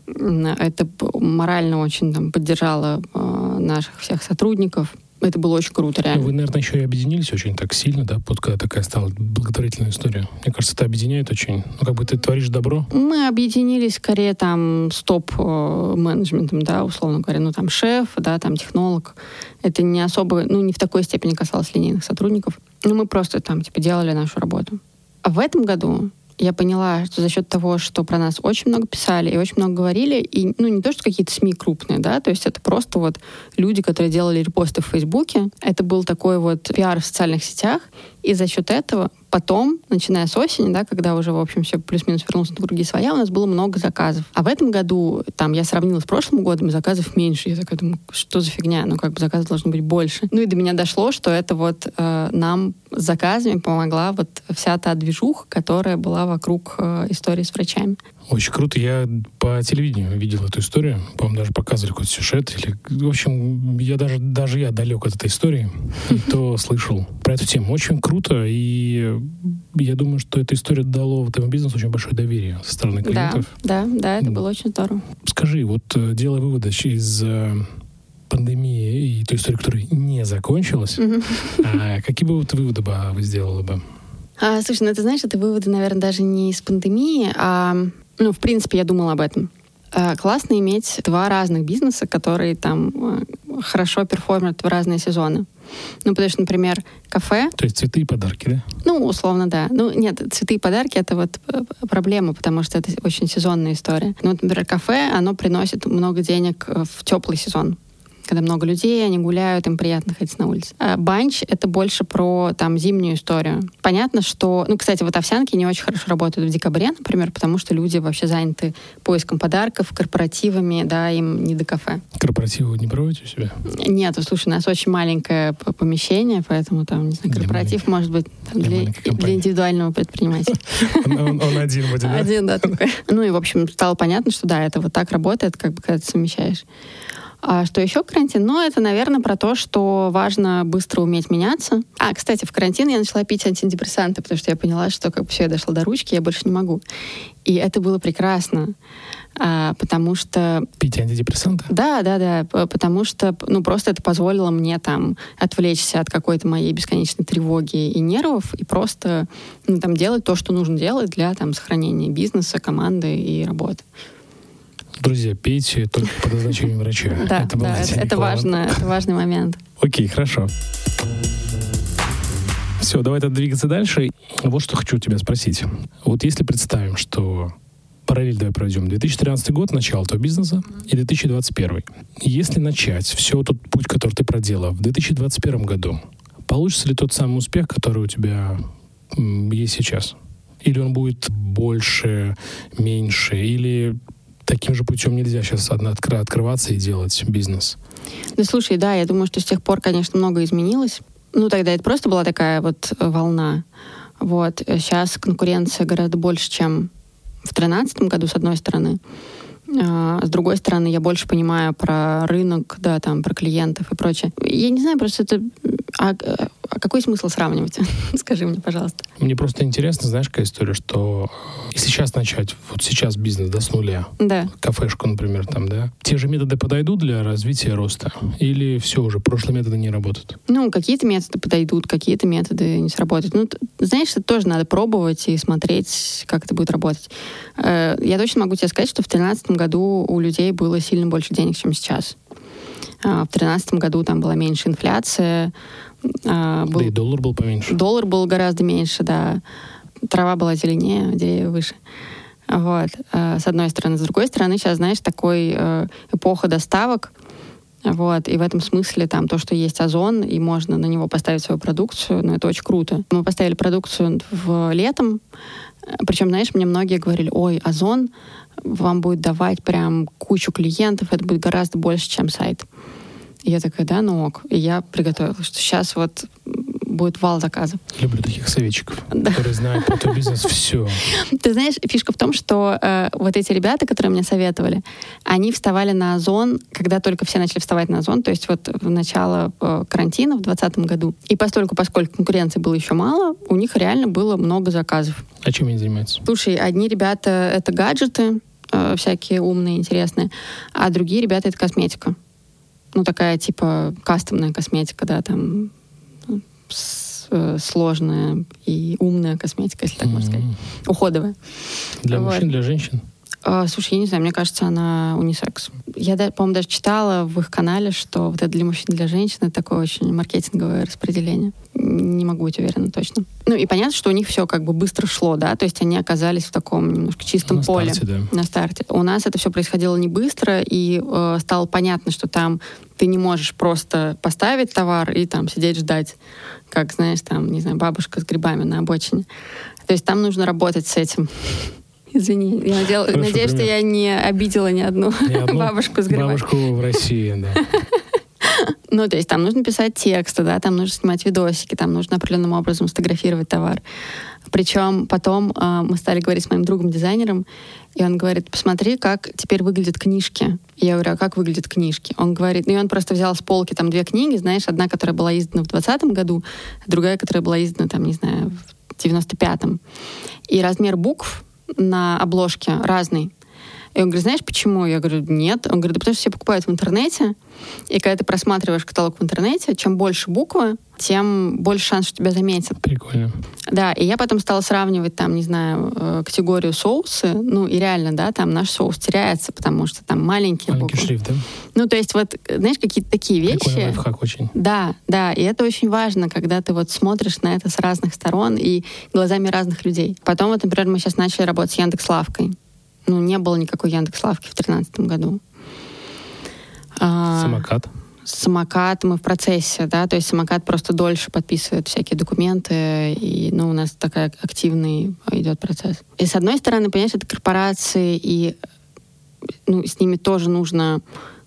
Это морально очень там, поддержало э, наших всех сотрудников. Это было очень круто, реально. Вы, наверное, еще и объединились очень так сильно, да, вот когда такая стала благотворительная история. Мне кажется, это объединяет очень. Ну, как бы ты творишь добро. Мы объединились скорее там с топ-менеджментом, да, условно говоря. Ну, там шеф, да, там технолог. Это не особо, ну, не в такой степени касалось линейных сотрудников. Ну, мы просто там, типа, делали нашу работу. А в этом году я поняла, что за счет того, что про нас очень много писали и очень много говорили, и ну не то, что какие-то СМИ крупные, да, то есть это просто вот люди, которые делали репосты в Фейсбуке, это был такой вот пиар в социальных сетях, и за счет этого потом, начиная с осени, да, когда уже, в общем, все плюс-минус вернулось на круги своя, у нас было много заказов. А в этом году, там, я сравнила с прошлым годом, заказов меньше. Я такая думаю, что за фигня? Ну, как бы заказов должно быть больше. Ну, и до меня дошло, что это вот э, нам с заказами помогла вот вся та движуха, которая была вокруг э, истории с врачами. Очень круто. Я по телевидению видел эту историю. По-моему, даже показывали какой-то сюжет. Или, в общем, я даже, даже я далек от этой истории. То слышал про эту тему. Очень круто. И я думаю, что эта история дала этому бизнесу очень большое доверие со стороны клиентов. Да, да, да, это было очень здорово. Скажи, вот э, делая выводы из э, пандемии и той истории, которая не закончилась, а какие бы вот выводы бы вы сделали бы? А, слушай, ну это знаешь, это выводы, наверное, даже не из пандемии, а ну, в принципе, я думала об этом. Э, классно иметь два разных бизнеса, которые там э, хорошо перформят в разные сезоны. Ну, потому что, например, кафе... То есть цветы и подарки, да? Ну, условно, да. Ну, нет, цветы и подарки — это вот э, проблема, потому что это очень сезонная история. Ну, вот, например, кафе, оно приносит много денег в теплый сезон когда много людей, они гуляют, им приятно ходить на улице. А банч — это больше про там зимнюю историю. Понятно, что... Ну, кстати, вот овсянки не очень хорошо работают в декабре, например, потому что люди вообще заняты поиском подарков, корпоративами, да, им не до кафе. Корпоративы не проводите у себя? Нет, слушай, у нас очень маленькое помещение, поэтому там, не знаю, корпоратив может быть там, для, для индивидуального предпринимателя. Он один будет, да? Один, да, такой. Ну и, в общем, стало понятно, что да, это вот так работает, как бы, когда ты совмещаешь. А что еще карантин? Ну, это, наверное, про то, что важно быстро уметь меняться. А, кстати, в карантин я начала пить антидепрессанты, потому что я поняла, что как бы все, я дошла до ручки, я больше не могу. И это было прекрасно. А, потому что... Пить антидепрессанты? Да, да, да. Потому что, ну, просто это позволило мне там отвлечься от какой-то моей бесконечной тревоги и нервов и просто, ну, там, делать то, что нужно делать для, там, сохранения бизнеса, команды и работы. Друзья, пейте только по назначению врача. Да, это, да, это, это важно, это важный момент. Окей, хорошо. Все, давай тогда двигаться дальше. Вот что хочу тебя спросить. Вот если представим, что параллель давай проведем. 2013 год, начало твоего бизнеса, и 2021. Если начать все тот путь, который ты проделал в 2021 году, получится ли тот самый успех, который у тебя есть сейчас? Или он будет больше, меньше? Или таким же путем нельзя сейчас открываться и делать бизнес? Да слушай, да, я думаю, что с тех пор, конечно, много изменилось. Ну, тогда это просто была такая вот э, волна. Вот. Сейчас конкуренция гораздо больше, чем в 2013 году, с одной стороны. А, с другой стороны, я больше понимаю про рынок, да, там, про клиентов и прочее. Я не знаю, просто это... А, а какой смысл сравнивать? Скажи мне, пожалуйста. Мне просто интересно, знаешь, какая история, что если сейчас начать, вот сейчас бизнес, да, с нуля, да. кафешку, например, там, да, те же методы подойдут для развития роста? Или все уже, прошлые методы не работают? Ну, какие-то методы подойдут, какие-то методы не сработают. Ну, знаешь, это тоже надо пробовать и смотреть, как это будет работать. Э, я точно могу тебе сказать, что в 2013 году у людей было сильно больше денег, чем сейчас. А, в 2013 году там была меньше инфляция, а, был, да и доллар был поменьше. Доллар был гораздо меньше, да. Трава была зеленее, деревья выше. Вот, а, с одной стороны. С другой стороны, сейчас, знаешь, такой э, эпоха доставок, вот, и в этом смысле там то, что есть Озон, и можно на него поставить свою продукцию, ну, это очень круто. Мы поставили продукцию в летом, причем, знаешь, мне многие говорили, ой, Озон вам будет давать прям кучу клиентов, это будет гораздо больше, чем сайт. И я такая, да, ну ок. И я приготовила, что сейчас вот будет вал заказов. Люблю таких советчиков, да. которые знают про твой бизнес все. Ты знаешь, фишка в том, что э, вот эти ребята, которые мне советовали, они вставали на Озон, когда только все начали вставать на Озон, то есть вот в начало э, карантина в 2020 году. И постольку, поскольку конкуренции было еще мало, у них реально было много заказов. А чем они занимаются? Слушай, одни ребята — это гаджеты, э, всякие умные, интересные, а другие ребята — это косметика ну, такая, типа, кастомная косметика, да, там, сложная и умная косметика, если так mm-hmm. можно сказать. Уходовая. Для вот. мужчин, для женщин? А, слушай, я не знаю, мне кажется, она унисекс. Я, по-моему, даже читала в их канале, что вот это для мужчин, для женщин это такое очень маркетинговое распределение. Не могу быть уверена точно. Ну и понятно, что у них все как бы быстро шло, да, то есть они оказались в таком немножко чистом на поле. Старте, да. На старте. У нас это все происходило не быстро, и э, стало понятно, что там ты не можешь просто поставить товар и там сидеть ждать, как, знаешь, там, не знаю, бабушка с грибами на обочине. То есть там нужно работать с этим. Извини, я надел, Хорошо, надеюсь, пример. что я не обидела ни одну, ни одну бабушку с грибами. Бабушку в России, да. Ну, то есть там нужно писать тексты, да, там нужно снимать видосики, там нужно определенным образом сфотографировать товар. Причем потом э, мы стали говорить с моим другом-дизайнером, и он говорит, посмотри, как теперь выглядят книжки. Я говорю, а как выглядят книжки? Он говорит, ну и он просто взял с полки там две книги, знаешь, одна, которая была издана в 2020 году, другая, которая была издана там, не знаю, в 95-м. И размер букв на обложке разный. И он говорит, знаешь, почему? Я говорю, нет. Он говорит, да потому что все покупают в интернете, и когда ты просматриваешь каталог в интернете, чем больше буквы, тем больше шанс, что тебя заметят. Прикольно. Да, и я потом стала сравнивать там, не знаю, э, категорию соусы, ну и реально, да, там наш соус теряется, потому что там маленькие Маленький буквы. шрифт, да? Ну, то есть вот, знаешь, какие-то такие вещи. Прикольный лайфхак очень. Да, да, и это очень важно, когда ты вот смотришь на это с разных сторон и глазами разных людей. Потом вот, например, мы сейчас начали работать с Яндекс.Лавкой ну, не было никакой Яндекс.Лавки в 2013 году. А, самокат? Самокат мы в процессе, да, то есть самокат просто дольше подписывает всякие документы, и, ну, у нас такой активный идет процесс. И с одной стороны, понимаешь, это корпорации, и ну, с ними тоже нужно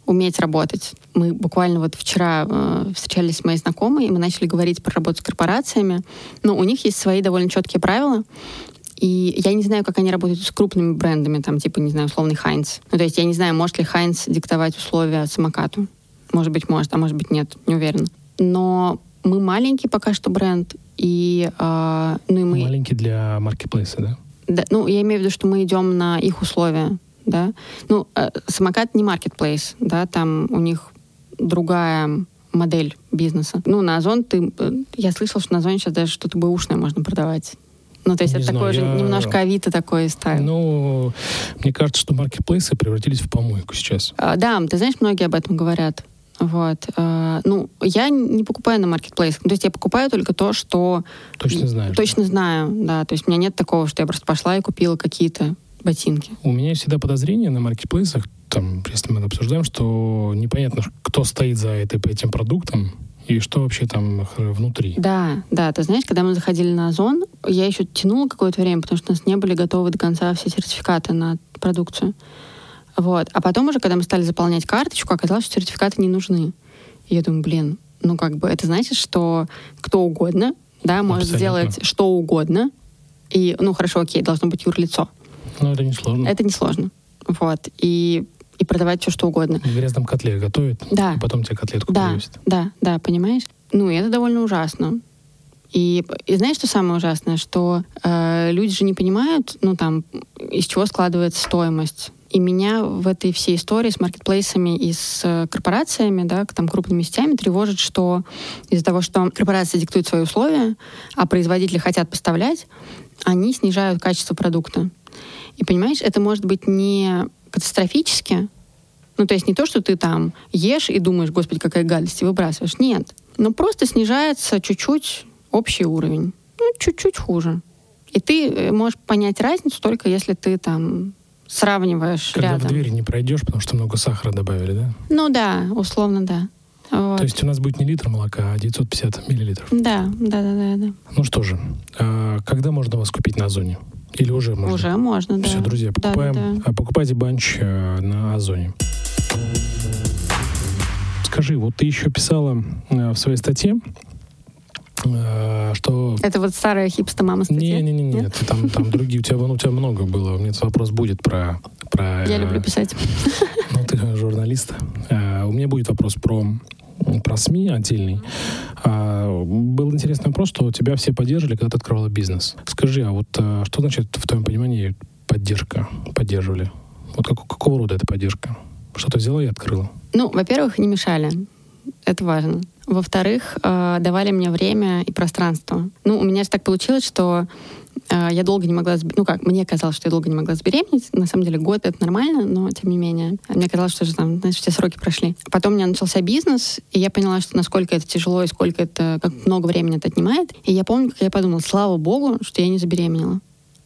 уметь работать. Мы буквально вот вчера э, встречались с моей знакомой, и мы начали говорить про работу с корпорациями. Но у них есть свои довольно четкие правила. И я не знаю, как они работают с крупными брендами, там, типа, не знаю, условный Хайнц. Ну, то есть я не знаю, может ли Хайнц диктовать условия самокату. Может быть, может, а может быть, нет, не уверена. Но мы маленький пока что бренд, и, э, ну, и мы... Маленький для маркетплейса, да? Да, ну, я имею в виду, что мы идем на их условия. да. Ну, э, самокат не marketplace, да, там у них другая модель бизнеса. Ну, на Озон ты... Э, я слышала, что на Озоне сейчас даже что-то бэушное можно продавать. Ну, то есть Не это знаю, такой же я- немножко Авито такой стайл. Ну, мне кажется, что маркетплейсы превратились в помойку сейчас. А, Да, ты знаешь, многие об этом говорят. Вот. А, Ну, я не покупаю на маркетплейсах. То есть я покупаю только то, что... Точно знаешь. Точно знаю, да. То есть у меня нет такого, что я просто пошла и купила какие-то ботинки. У меня всегда подозрение на маркетплейсах, там, если мы это обсуждаем, что непонятно, кто стоит за этой, этим продуктом и что вообще там внутри. Да, да, ты знаешь, когда мы заходили на Озон, я еще тянула какое-то время, потому что у нас не были готовы до конца все сертификаты на продукцию. Вот. А потом уже, когда мы стали заполнять карточку, оказалось, что сертификаты не нужны. И я думаю, блин, ну как бы это значит, что кто угодно, да, может Абсолютно. сделать что угодно. И, ну хорошо, окей, должно быть юрлицо. Ну, это несложно. Это несложно. Вот. И, и продавать все, что угодно. В грязном котле готовят, Да. и потом тебе котлетку Да, привозят. да, да, понимаешь? Ну, и это довольно ужасно. И, и знаешь, что самое ужасное? Что э, люди же не понимают, ну, там, из чего складывается стоимость. И меня в этой всей истории с маркетплейсами и с э, корпорациями, да, там, крупными сетями тревожит, что из-за того, что корпорации диктуют свои условия, а производители хотят поставлять, они снижают качество продукта. И понимаешь, это может быть не катастрофически, ну, то есть не то, что ты там ешь и думаешь, господи, какая гадость, и выбрасываешь. Нет. Но просто снижается чуть-чуть общий уровень. Ну, чуть-чуть хуже. И ты э, можешь понять разницу только если ты там сравниваешь Когда рядом. в дверь не пройдешь, потому что много сахара добавили, да? Ну да, условно, да. Вот. То есть у нас будет не литр молока, а 950 миллилитров. Да, да, да, да, да. Ну что же, а когда можно вас купить на Озоне? Или уже можно? Уже можно, да. Все, друзья, Да, да, покупаем, да. а, покупайте банч э, на Озоне. Скажи, вот ты еще писала э, в своей статье, э, что... Это вот старая хипста мама статья? Не-не-не, нет, там, там другие, у тебя, ну, у тебя много было. У меня вопрос будет про... про Я э, люблю писать. Ну, ты журналист. Э, У меня будет вопрос про про СМИ отдельный. А, Был интересный вопрос, что тебя все поддерживали, когда ты открывала бизнес. Скажи, а вот э, что значит в твоем понимании поддержка? Поддерживали? Вот как- какого рода эта поддержка? Что ты взяла и открыла? Ну, во-первых, не мешали. Это важно. Во-вторых, э, давали мне время и пространство. Ну, у меня же так получилось, что э, я долго не могла... Ну как, мне казалось, что я долго не могла забеременеть. На самом деле год — это нормально, но тем не менее. Мне казалось, что уже там, знаешь, все сроки прошли. Потом у меня начался бизнес, и я поняла, что насколько это тяжело и сколько это... Как много времени это отнимает. И я помню, как я подумала, слава богу, что я не забеременела.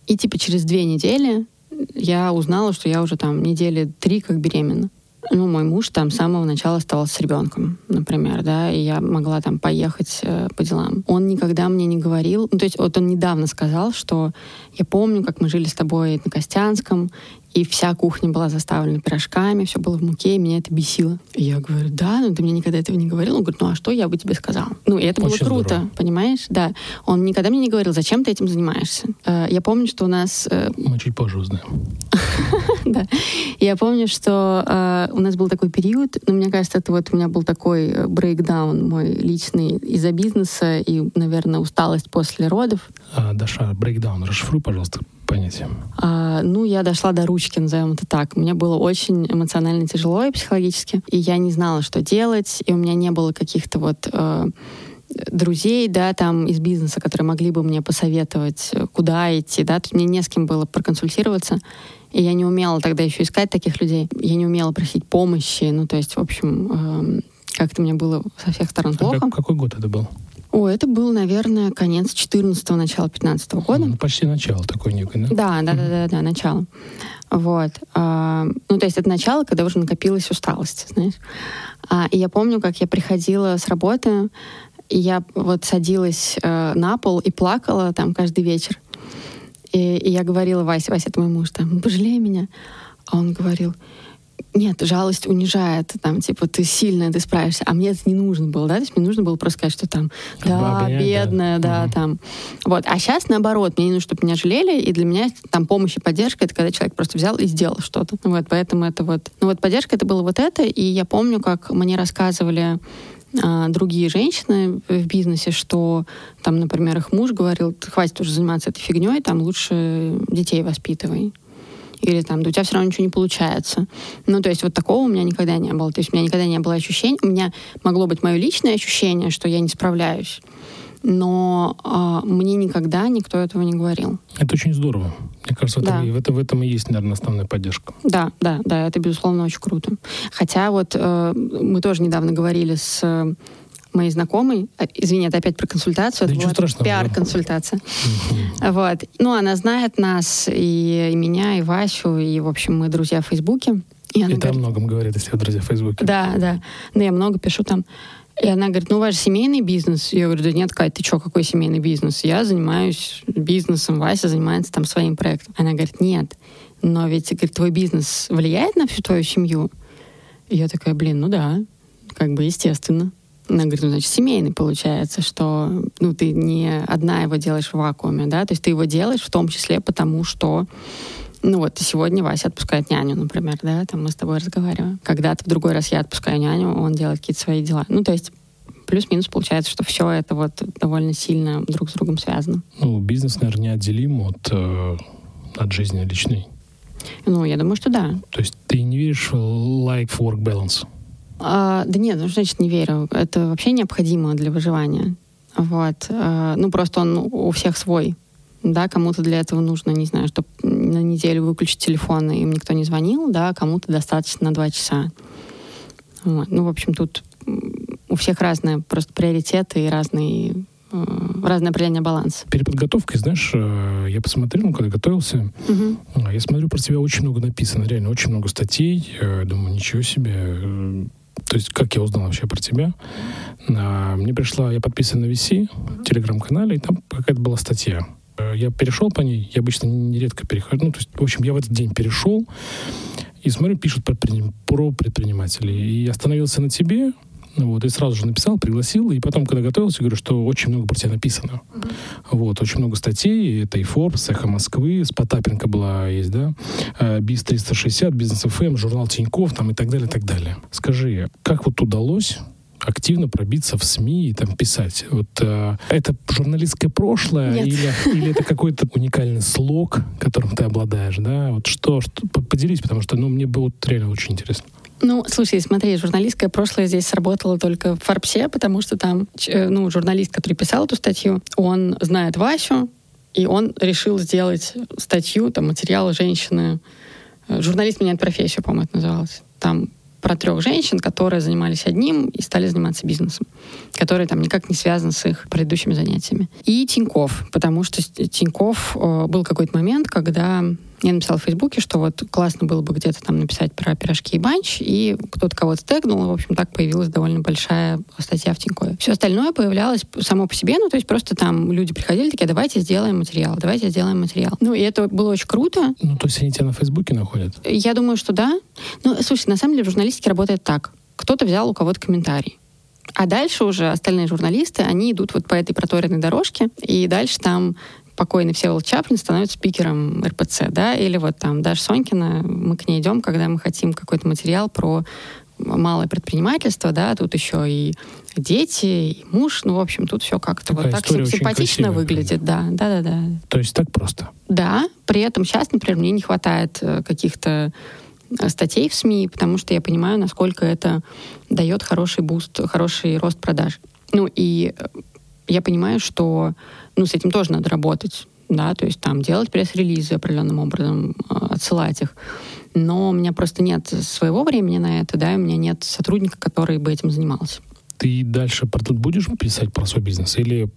И типа через две недели я узнала, что я уже там недели три как беременна. Ну, мой муж там с самого начала оставался с ребенком, например, да, и я могла там поехать э, по делам. Он никогда мне не говорил, ну, то есть вот он недавно сказал, что я помню, как мы жили с тобой на Костянском, и вся кухня была заставлена пирожками, все было в муке, и меня это бесило. И я говорю, да, но ты мне никогда этого не говорил. Он говорит, ну а что я бы тебе сказал? Ну, и это было Очень круто, здорово. понимаешь? Да. Он никогда мне не говорил, зачем ты этим занимаешься. Э, Я помню, что у нас э, Мы чуть позже узнаем. да. Я помню, что э, у нас был такой период, ну, мне кажется, это вот у меня был такой брейкдаун мой личный из-за бизнеса и, наверное, усталость после родов. А, Даша, брейкдаун, расшифруй, пожалуйста, понятие. А, ну, я дошла до ручки, назовем это так. Мне было очень эмоционально тяжело и психологически, и я не знала, что делать, и у меня не было каких-то вот э, друзей, да, там из бизнеса, которые могли бы мне посоветовать, э, куда идти, да, есть мне не с кем было проконсультироваться, и я не умела тогда еще искать таких людей, я не умела просить помощи, ну, то есть, в общем, эм, как-то мне было со всех сторон А плохо. как- какой год это был? О, это был, наверное, конец 14-го, начало 15 года. Ну, почти начало такой некой, да? Да, да, да, да, да, начало. Вот. А, ну, то есть это начало, когда уже накопилась усталость, знаешь. А, и я помню, как я приходила с работы, и я вот садилась э, на пол и плакала там каждый вечер. И, и я говорила Васе, Вася, это мой муж, там, пожалей меня. А он говорил, нет, жалость унижает, там, типа, ты сильная, ты справишься. А мне это не нужно было, да, то есть мне нужно было просто сказать, что там, да, да. бедная, да, Мгм. там. Вот. А сейчас, наоборот, мне не нужно, чтобы меня жалели, и для меня там помощь и поддержка — это когда человек просто взял и сделал что-то. Вот, поэтому это вот... Ну вот поддержка — это было вот это, и я помню, как мне рассказывали а, другие женщины в бизнесе, что там, например, их муж говорил, «Ты хватит уже заниматься этой фигней, там лучше детей воспитывай. Или там, да у тебя все равно ничего не получается. Ну, то есть вот такого у меня никогда не было. То есть у меня никогда не было ощущения, у меня могло быть мое личное ощущение, что я не справляюсь, но э, мне никогда никто этого не говорил. Это очень здорово. Мне кажется, Да. это, в, этом, в этом и есть, наверное, основная поддержка. Да, да, да, это, безусловно, очень круто. Хотя вот э, мы тоже недавно говорили с моей знакомой, э, извини, это опять про консультацию, Да это была страшного, да. пиар-консультация. Вот. Ну, она знает нас, и, и меня, и Васю, и, в общем, мы друзья в Фейсбуке. И она о говорит, многом говорит, если вы друзья в Фейсбуке. да, да. Ну, я много пишу там. И она говорит, ну, у вас же семейный бизнес. Я говорю, да нет, Кать, ты что, какой семейный бизнес? Я занимаюсь бизнесом, Вася занимается там своим проектом. Она говорит, нет, но ведь, говорит, твой бизнес влияет на всю твою семью? И я такая, блин, ну да, как бы естественно. Она говорит, ну, значит, семейный получается, что ну, ты не одна его делаешь в вакууме, да, то есть ты его делаешь в том числе потому, что ну вот сегодня Вася отпускает няню, например, да, там мы с тобой разговариваем. Когда-то в другой раз я отпускаю няню, он делает какие-то свои дела. Ну, то есть плюс-минус получается, что все это вот довольно сильно друг с другом связано. Ну, бизнес, наверное, неотделим от, э, от жизни личной. Ну, я думаю, что да. То есть ты не веришь в life-work balance? А, да нет, ну, значит не верю. Это вообще необходимо для выживания. Вот. А, ну, просто он у всех свой. Да, кому-то для этого нужно, не знаю, чтобы на неделю выключить телефон, и им никто не звонил, да, а кому-то достаточно на два часа. Вот. Ну, в общем, тут у всех разные просто приоритеты и разные, э, разное определение баланса. Перед подготовкой, знаешь, э, я посмотрел, ну, когда готовился, а, я смотрю, про тебя очень много написано, реально, очень много статей. Думаю, ничего себе. То есть, как я узнал вообще про тебя? А, Мне пришла, я подписан на VC, телеграм-канале, и там какая-то была статья. Э, Я перешел по ней, я обычно нередко перехожу. Ну, то есть, в общем, я в этот день перешел, и смотрю, пишут про, предприним- про предпринимателей. И остановился на тебе, вот, и сразу же написал, пригласил, и потом, когда готовился, говорю, что очень много про тебя написано. Вот, очень много статей, это и Forbes, Эхо Москвы, с Потапенко была, есть, да, э, Биз 360, Бизнес ФМ, журнал Тиньков, там и так далее, и так далее. Скажи, как вот удалось активно пробиться в СМИ и там писать. Вот э, это журналистское прошлое Нет. или, или это какой-то уникальный слог, которым ты обладаешь, да? Вот что, что по- поделись, потому что, ну, мне было реально очень интересно. Ну, слушай, смотри, журналистское прошлое здесь сработало только в Форбсе, потому что там, э, ну, журналист, который писал эту статью, он знает Васю, и он решил сделать статью, там, материал женщины. э, Журналист меняет профессию, по-моему, это называлось. Там про трех женщин, которые занимались одним и стали заниматься бизнесом, которые там никак не связаны с их предыдущими занятиями. И Тиньков, потому что Тиньков э, был какой-то момент, когда я написала в Фейсбуке, что вот классно было бы где-то там написать про пирожки и банч, и кто-то кого-то стегнул, и, в общем, так появилась довольно большая статья в Тинькове. Все остальное появлялось само по себе, ну, то есть просто там люди приходили такие, давайте сделаем материал, давайте сделаем материал. Ну, и это было очень круто, Ну, то есть они тебя на Фейсбуке находят? я думаю, что да. Ну, слушай, на самом деле в журналистике работает так. Кто-то взял у кого-то комментарий. А дальше уже остальные журналисты, они идут вот по этой проторенной дорожке, и дальше там покойный Всеволод Чаплин становится спикером РПЦ, да, или вот там Даша Сонькина, мы к ней идем, когда мы хотим какой-то материал про малое предпринимательство, да, тут еще и дети, и муж, ну, в общем, тут все как-то Такая вот так симпатично красивая, выглядит, да, да, да, да. То есть так просто? Да, при этом сейчас, например, мне не хватает э, каких-то э, статей в СМИ, потому что я понимаю, насколько это дает хороший boost, хороший рост продаж. Ну и э, я понимаю, что ну, с этим тоже надо работать, да, то есть там делать пресс-релизы определенным образом, э, отсылать их. Но у меня просто нет своего времени на это, да, и у меня нет сотрудника, который бы этим занимался. Ты дальше будешь писать про свой бизнес или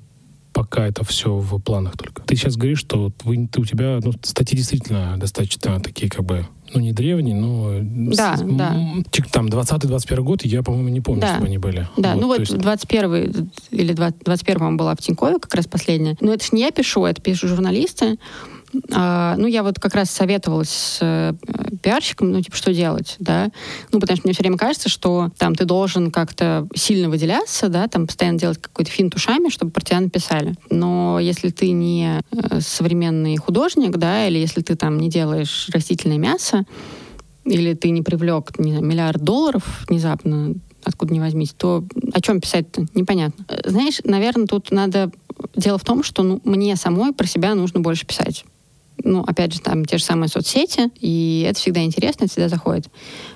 пока это все в планах только? Ты сейчас говоришь, что вот вы, ты, у тебя ну, статьи действительно достаточно такие как бы, ну не древние, но... Да, с- да. Там 20-21 год, я, по-моему, не помню, Да. чтобы они были. Да, ну то вот есть- 21 или 20, 21 была в Тинькове как раз последняя. Но это ж не я пишу, это пишут журналисты. А, ну, я вот как раз советовалась с э, пиарщиком, ну, типа, что делать, да. Ну, потому что мне все время кажется, что там ты должен как-то сильно выделяться, да, там постоянно делать какой-то финт ушами, чтобы про тебя написали. Но если ты не э, современный художник, да, или если ты там не делаешь растительное мясо, или ты не привлек, не знаю, миллиард долларов внезапно, откуда не возьмись, то о чем писать-то? Непонятно. Э, Знаешь, наверное, тут надо... Дело в том, что ну, мне самой про себя нужно больше писать. Ну, опять же, там те же самые соцсети, и это всегда интересно, это всегда заходит.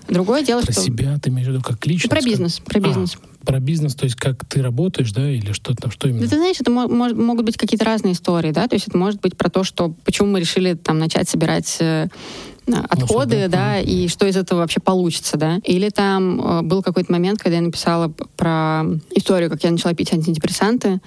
Другое дело, про что... себя ты имеешь в виду как личность? Про бизнес, про бизнес. А, про бизнес, то есть как ты работаешь, да, или что там, что именно? Да, ты знаешь, это мо- могут быть какие-то разные истории, да, то есть это может быть про то, что почему мы решили там начать собирать э, отходы, Мусор, да, и что из этого вообще получится, да. Или там э, был какой-то момент, когда я написала про историю, как я начала пить антидепрессанты,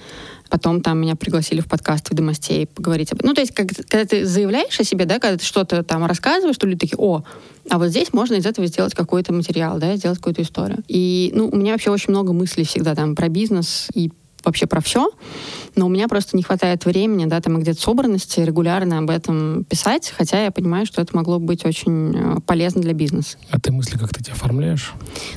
Потом там меня пригласили в подкаст в Домостей поговорить об этом. Ну, то есть, как, когда ты заявляешь о себе, да, когда ты что-то там рассказываешь, что люди такие, о, а вот здесь можно из этого сделать какой-то материал, да, сделать какую-то историю. И, ну, у меня вообще очень много мыслей всегда там про бизнес и вообще про все, но у меня просто не хватает времени, да, там где-то собранности регулярно об этом писать, хотя я понимаю, что это могло быть очень э, полезно для бизнеса. А ты мысли как ты эти оформляешь?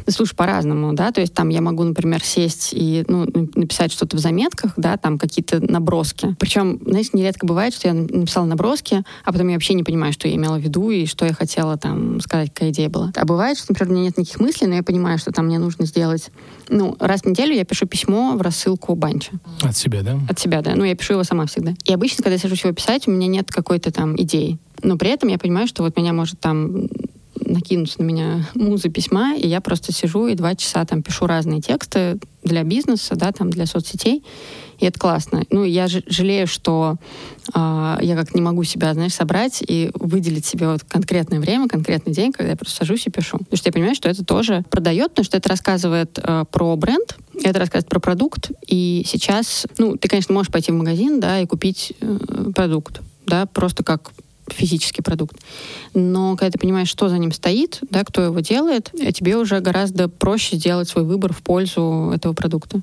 Да, слушай, по-разному, да, то есть там я могу, например, сесть и ну, написать что-то в заметках, да, там какие-то наброски. Причем, знаешь, нередко бывает, что я написала наброски, а потом я вообще не понимаю, что я имела в виду и что я хотела там сказать, какая идея была. А бывает, что, например, у меня нет никаких мыслей, но я понимаю, что там мне нужно сделать, ну, раз в неделю я пишу письмо в рассылку банча. От себя, да? От себя, да. Ну, я пишу его сама всегда. И обычно, когда я сажусь его писать, у меня нет какой-то там идеи. Но при этом я понимаю, что вот меня может там накинуться на меня музы письма, и я просто сижу и два часа там пишу разные тексты для бизнеса, да, там для соцсетей, и это классно. Ну, я жалею, что э, я как не могу себя, знаешь, собрать и выделить себе вот конкретное время, конкретный день, когда я просто сажусь и пишу. Потому что я понимаю, что это тоже продает, потому что это рассказывает э, про бренд, это рассказывает про продукт, и сейчас, ну, ты, конечно, можешь пойти в магазин, да, и купить э, продукт, да, просто как физический продукт. Но когда ты понимаешь, что за ним стоит, да, кто его делает, тебе уже гораздо проще сделать свой выбор в пользу этого продукта.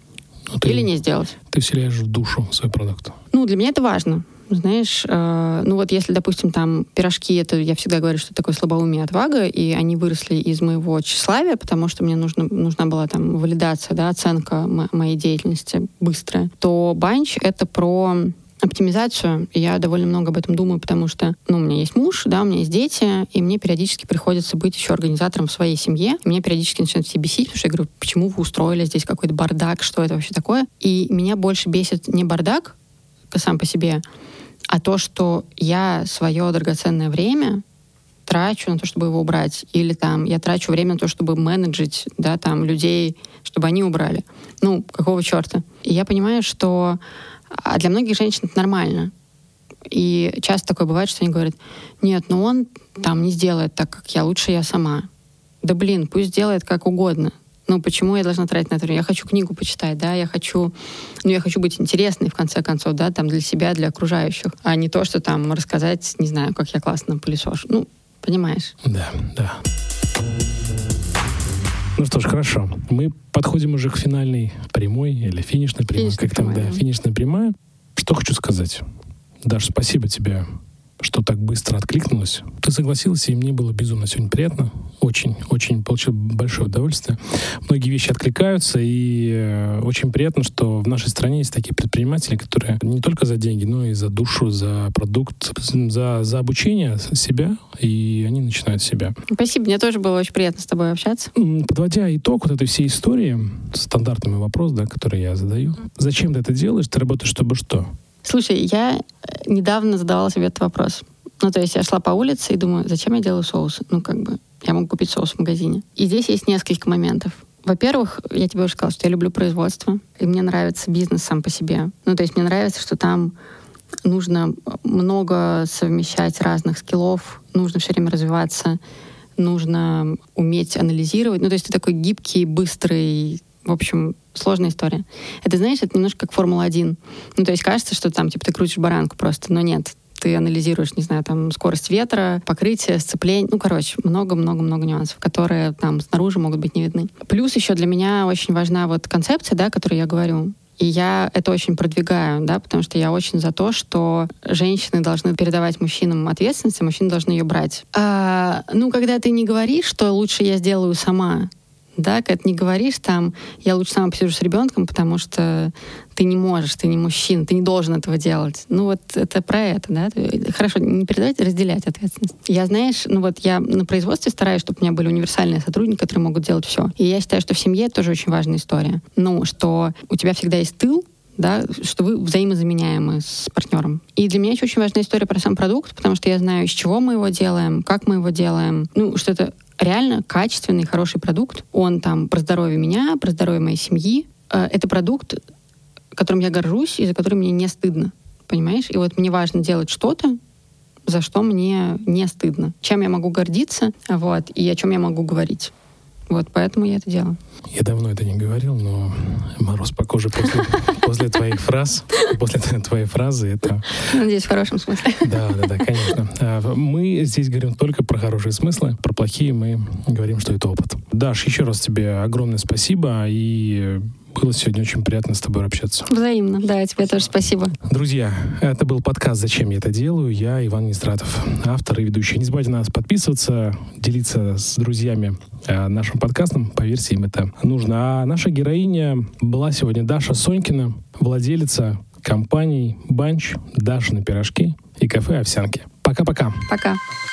Ну, ты, Или не сделать. Ты вселяешь в душу свой продукт. Ну, для меня это важно. Знаешь, э, ну вот если, допустим, там пирожки, это я всегда говорю, что это такое слабоумие отвага, и они выросли из моего тщеславия, потому что мне нужно, нужна была там валидация, да, оценка моей деятельности быстрая, то банч — это про оптимизацию. Я довольно много об этом думаю, потому что, ну, у меня есть муж, да, у меня есть дети, и мне периодически приходится быть еще организатором в своей семье. И меня периодически начинают все бесить, потому что я говорю, почему вы устроили здесь какой-то бардак, что это вообще такое? И меня больше бесит не бардак сам по себе, а то, что я свое драгоценное время трачу на то, чтобы его убрать, или там я трачу время на то, чтобы менеджить, да, там людей, чтобы они убрали. Ну, какого черта? И я понимаю, что а для многих женщин это нормально. И часто такое бывает, что они говорят, нет, ну он там не сделает так, как я, лучше я сама. Да блин, пусть делает как угодно. Ну, почему я должна тратить на это? Я хочу книгу почитать, да, я хочу, ну, я хочу быть интересной, в конце концов, да, там, для себя, для окружающих, а не то, что там рассказать, не знаю, как я классно пылесошу. Ну, понимаешь? Да, да. Ну что ж, хорошо. Мы подходим уже к финальной прямой или финишной прямой. Финишная как там, да, финишная прямая. Что хочу сказать. Даш, спасибо тебе что так быстро откликнулась. Ты согласилась, и мне было безумно сегодня приятно. Очень, очень получил большое удовольствие. Многие вещи откликаются, и э, очень приятно, что в нашей стране есть такие предприниматели, которые не только за деньги, но и за душу, за продукт, за, за обучение себя, и они начинают себя. Спасибо, мне тоже было очень приятно с тобой общаться. Подводя итог вот этой всей истории, стандартный вопрос, да, который я задаю. Зачем ты это делаешь? Ты работаешь, чтобы что? Слушай, я э, недавно задавала себе этот вопрос. Ну, то есть я шла по улице и думаю, зачем я делаю соус? Ну, как бы, я могу купить соус в магазине. И здесь есть несколько моментов. Во-первых, я тебе уже сказала, что я люблю производство, и мне нравится бизнес сам по себе. Ну, то есть мне нравится, что там нужно много совмещать разных скиллов, нужно все время развиваться, нужно уметь анализировать. Ну, то есть ты такой гибкий, быстрый, в общем, сложная история. Это, знаешь, это немножко как Формула-1. Ну, то есть кажется, что там, типа, ты крутишь баранку просто, но нет. Ты анализируешь, не знаю, там, скорость ветра, покрытие, сцепление. Ну, короче, много-много-много нюансов, которые там снаружи могут быть не видны. Плюс еще для меня очень важна вот концепция, да, о которой я говорю. И я это очень продвигаю, да, потому что я очень за то, что женщины должны передавать мужчинам ответственность, а мужчины должны ее брать. А, ну, когда ты не говоришь, что лучше я сделаю сама, да, когда ты не говоришь там, я лучше сама посижу с ребенком, потому что ты не можешь, ты не мужчина, ты не должен этого делать. Ну вот это про это, да. Хорошо, не передавать, а разделять ответственность. Я, знаешь, ну вот я на производстве стараюсь, чтобы у меня были универсальные сотрудники, которые могут делать все. И я считаю, что в семье это тоже очень важная история. Ну, что у тебя всегда есть тыл, да, что вы взаимозаменяемы с партнером. И для меня еще очень важная история про сам продукт, потому что я знаю, из чего мы его делаем, как мы его делаем, ну, что это реально качественный, хороший продукт. Он там про здоровье меня, про здоровье моей семьи. Э, это продукт, которым я горжусь и за который мне не стыдно. Понимаешь? И вот мне важно делать что-то, за что мне не стыдно. Чем я могу гордиться, вот, и о чем я могу говорить. Вот, поэтому я это делаю. Я давно это не говорил, но мороз по коже после, после твоих фраз, после твоей фразы это... Надеюсь, в хорошем смысле. Да, да, да, конечно. А, мы здесь говорим только про хорошие смыслы, про плохие мы говорим, что это опыт. Даш, еще раз тебе огромное спасибо и было сегодня очень приятно с тобой общаться. Взаимно. Да, тебе тоже спасибо. Друзья, это был подкаст «Зачем я это делаю?» Я Иван Нестратов, автор и ведущий. Не забывайте нас подписываться, делиться с друзьями э, нашим подкастом. Поверьте, им это нужно. А наша героиня была сегодня Даша Сонькина, владелица компаний «Банч», «Даша на пирожки» и кафе «Овсянки». Пока-пока. Пока. -пока. Пока.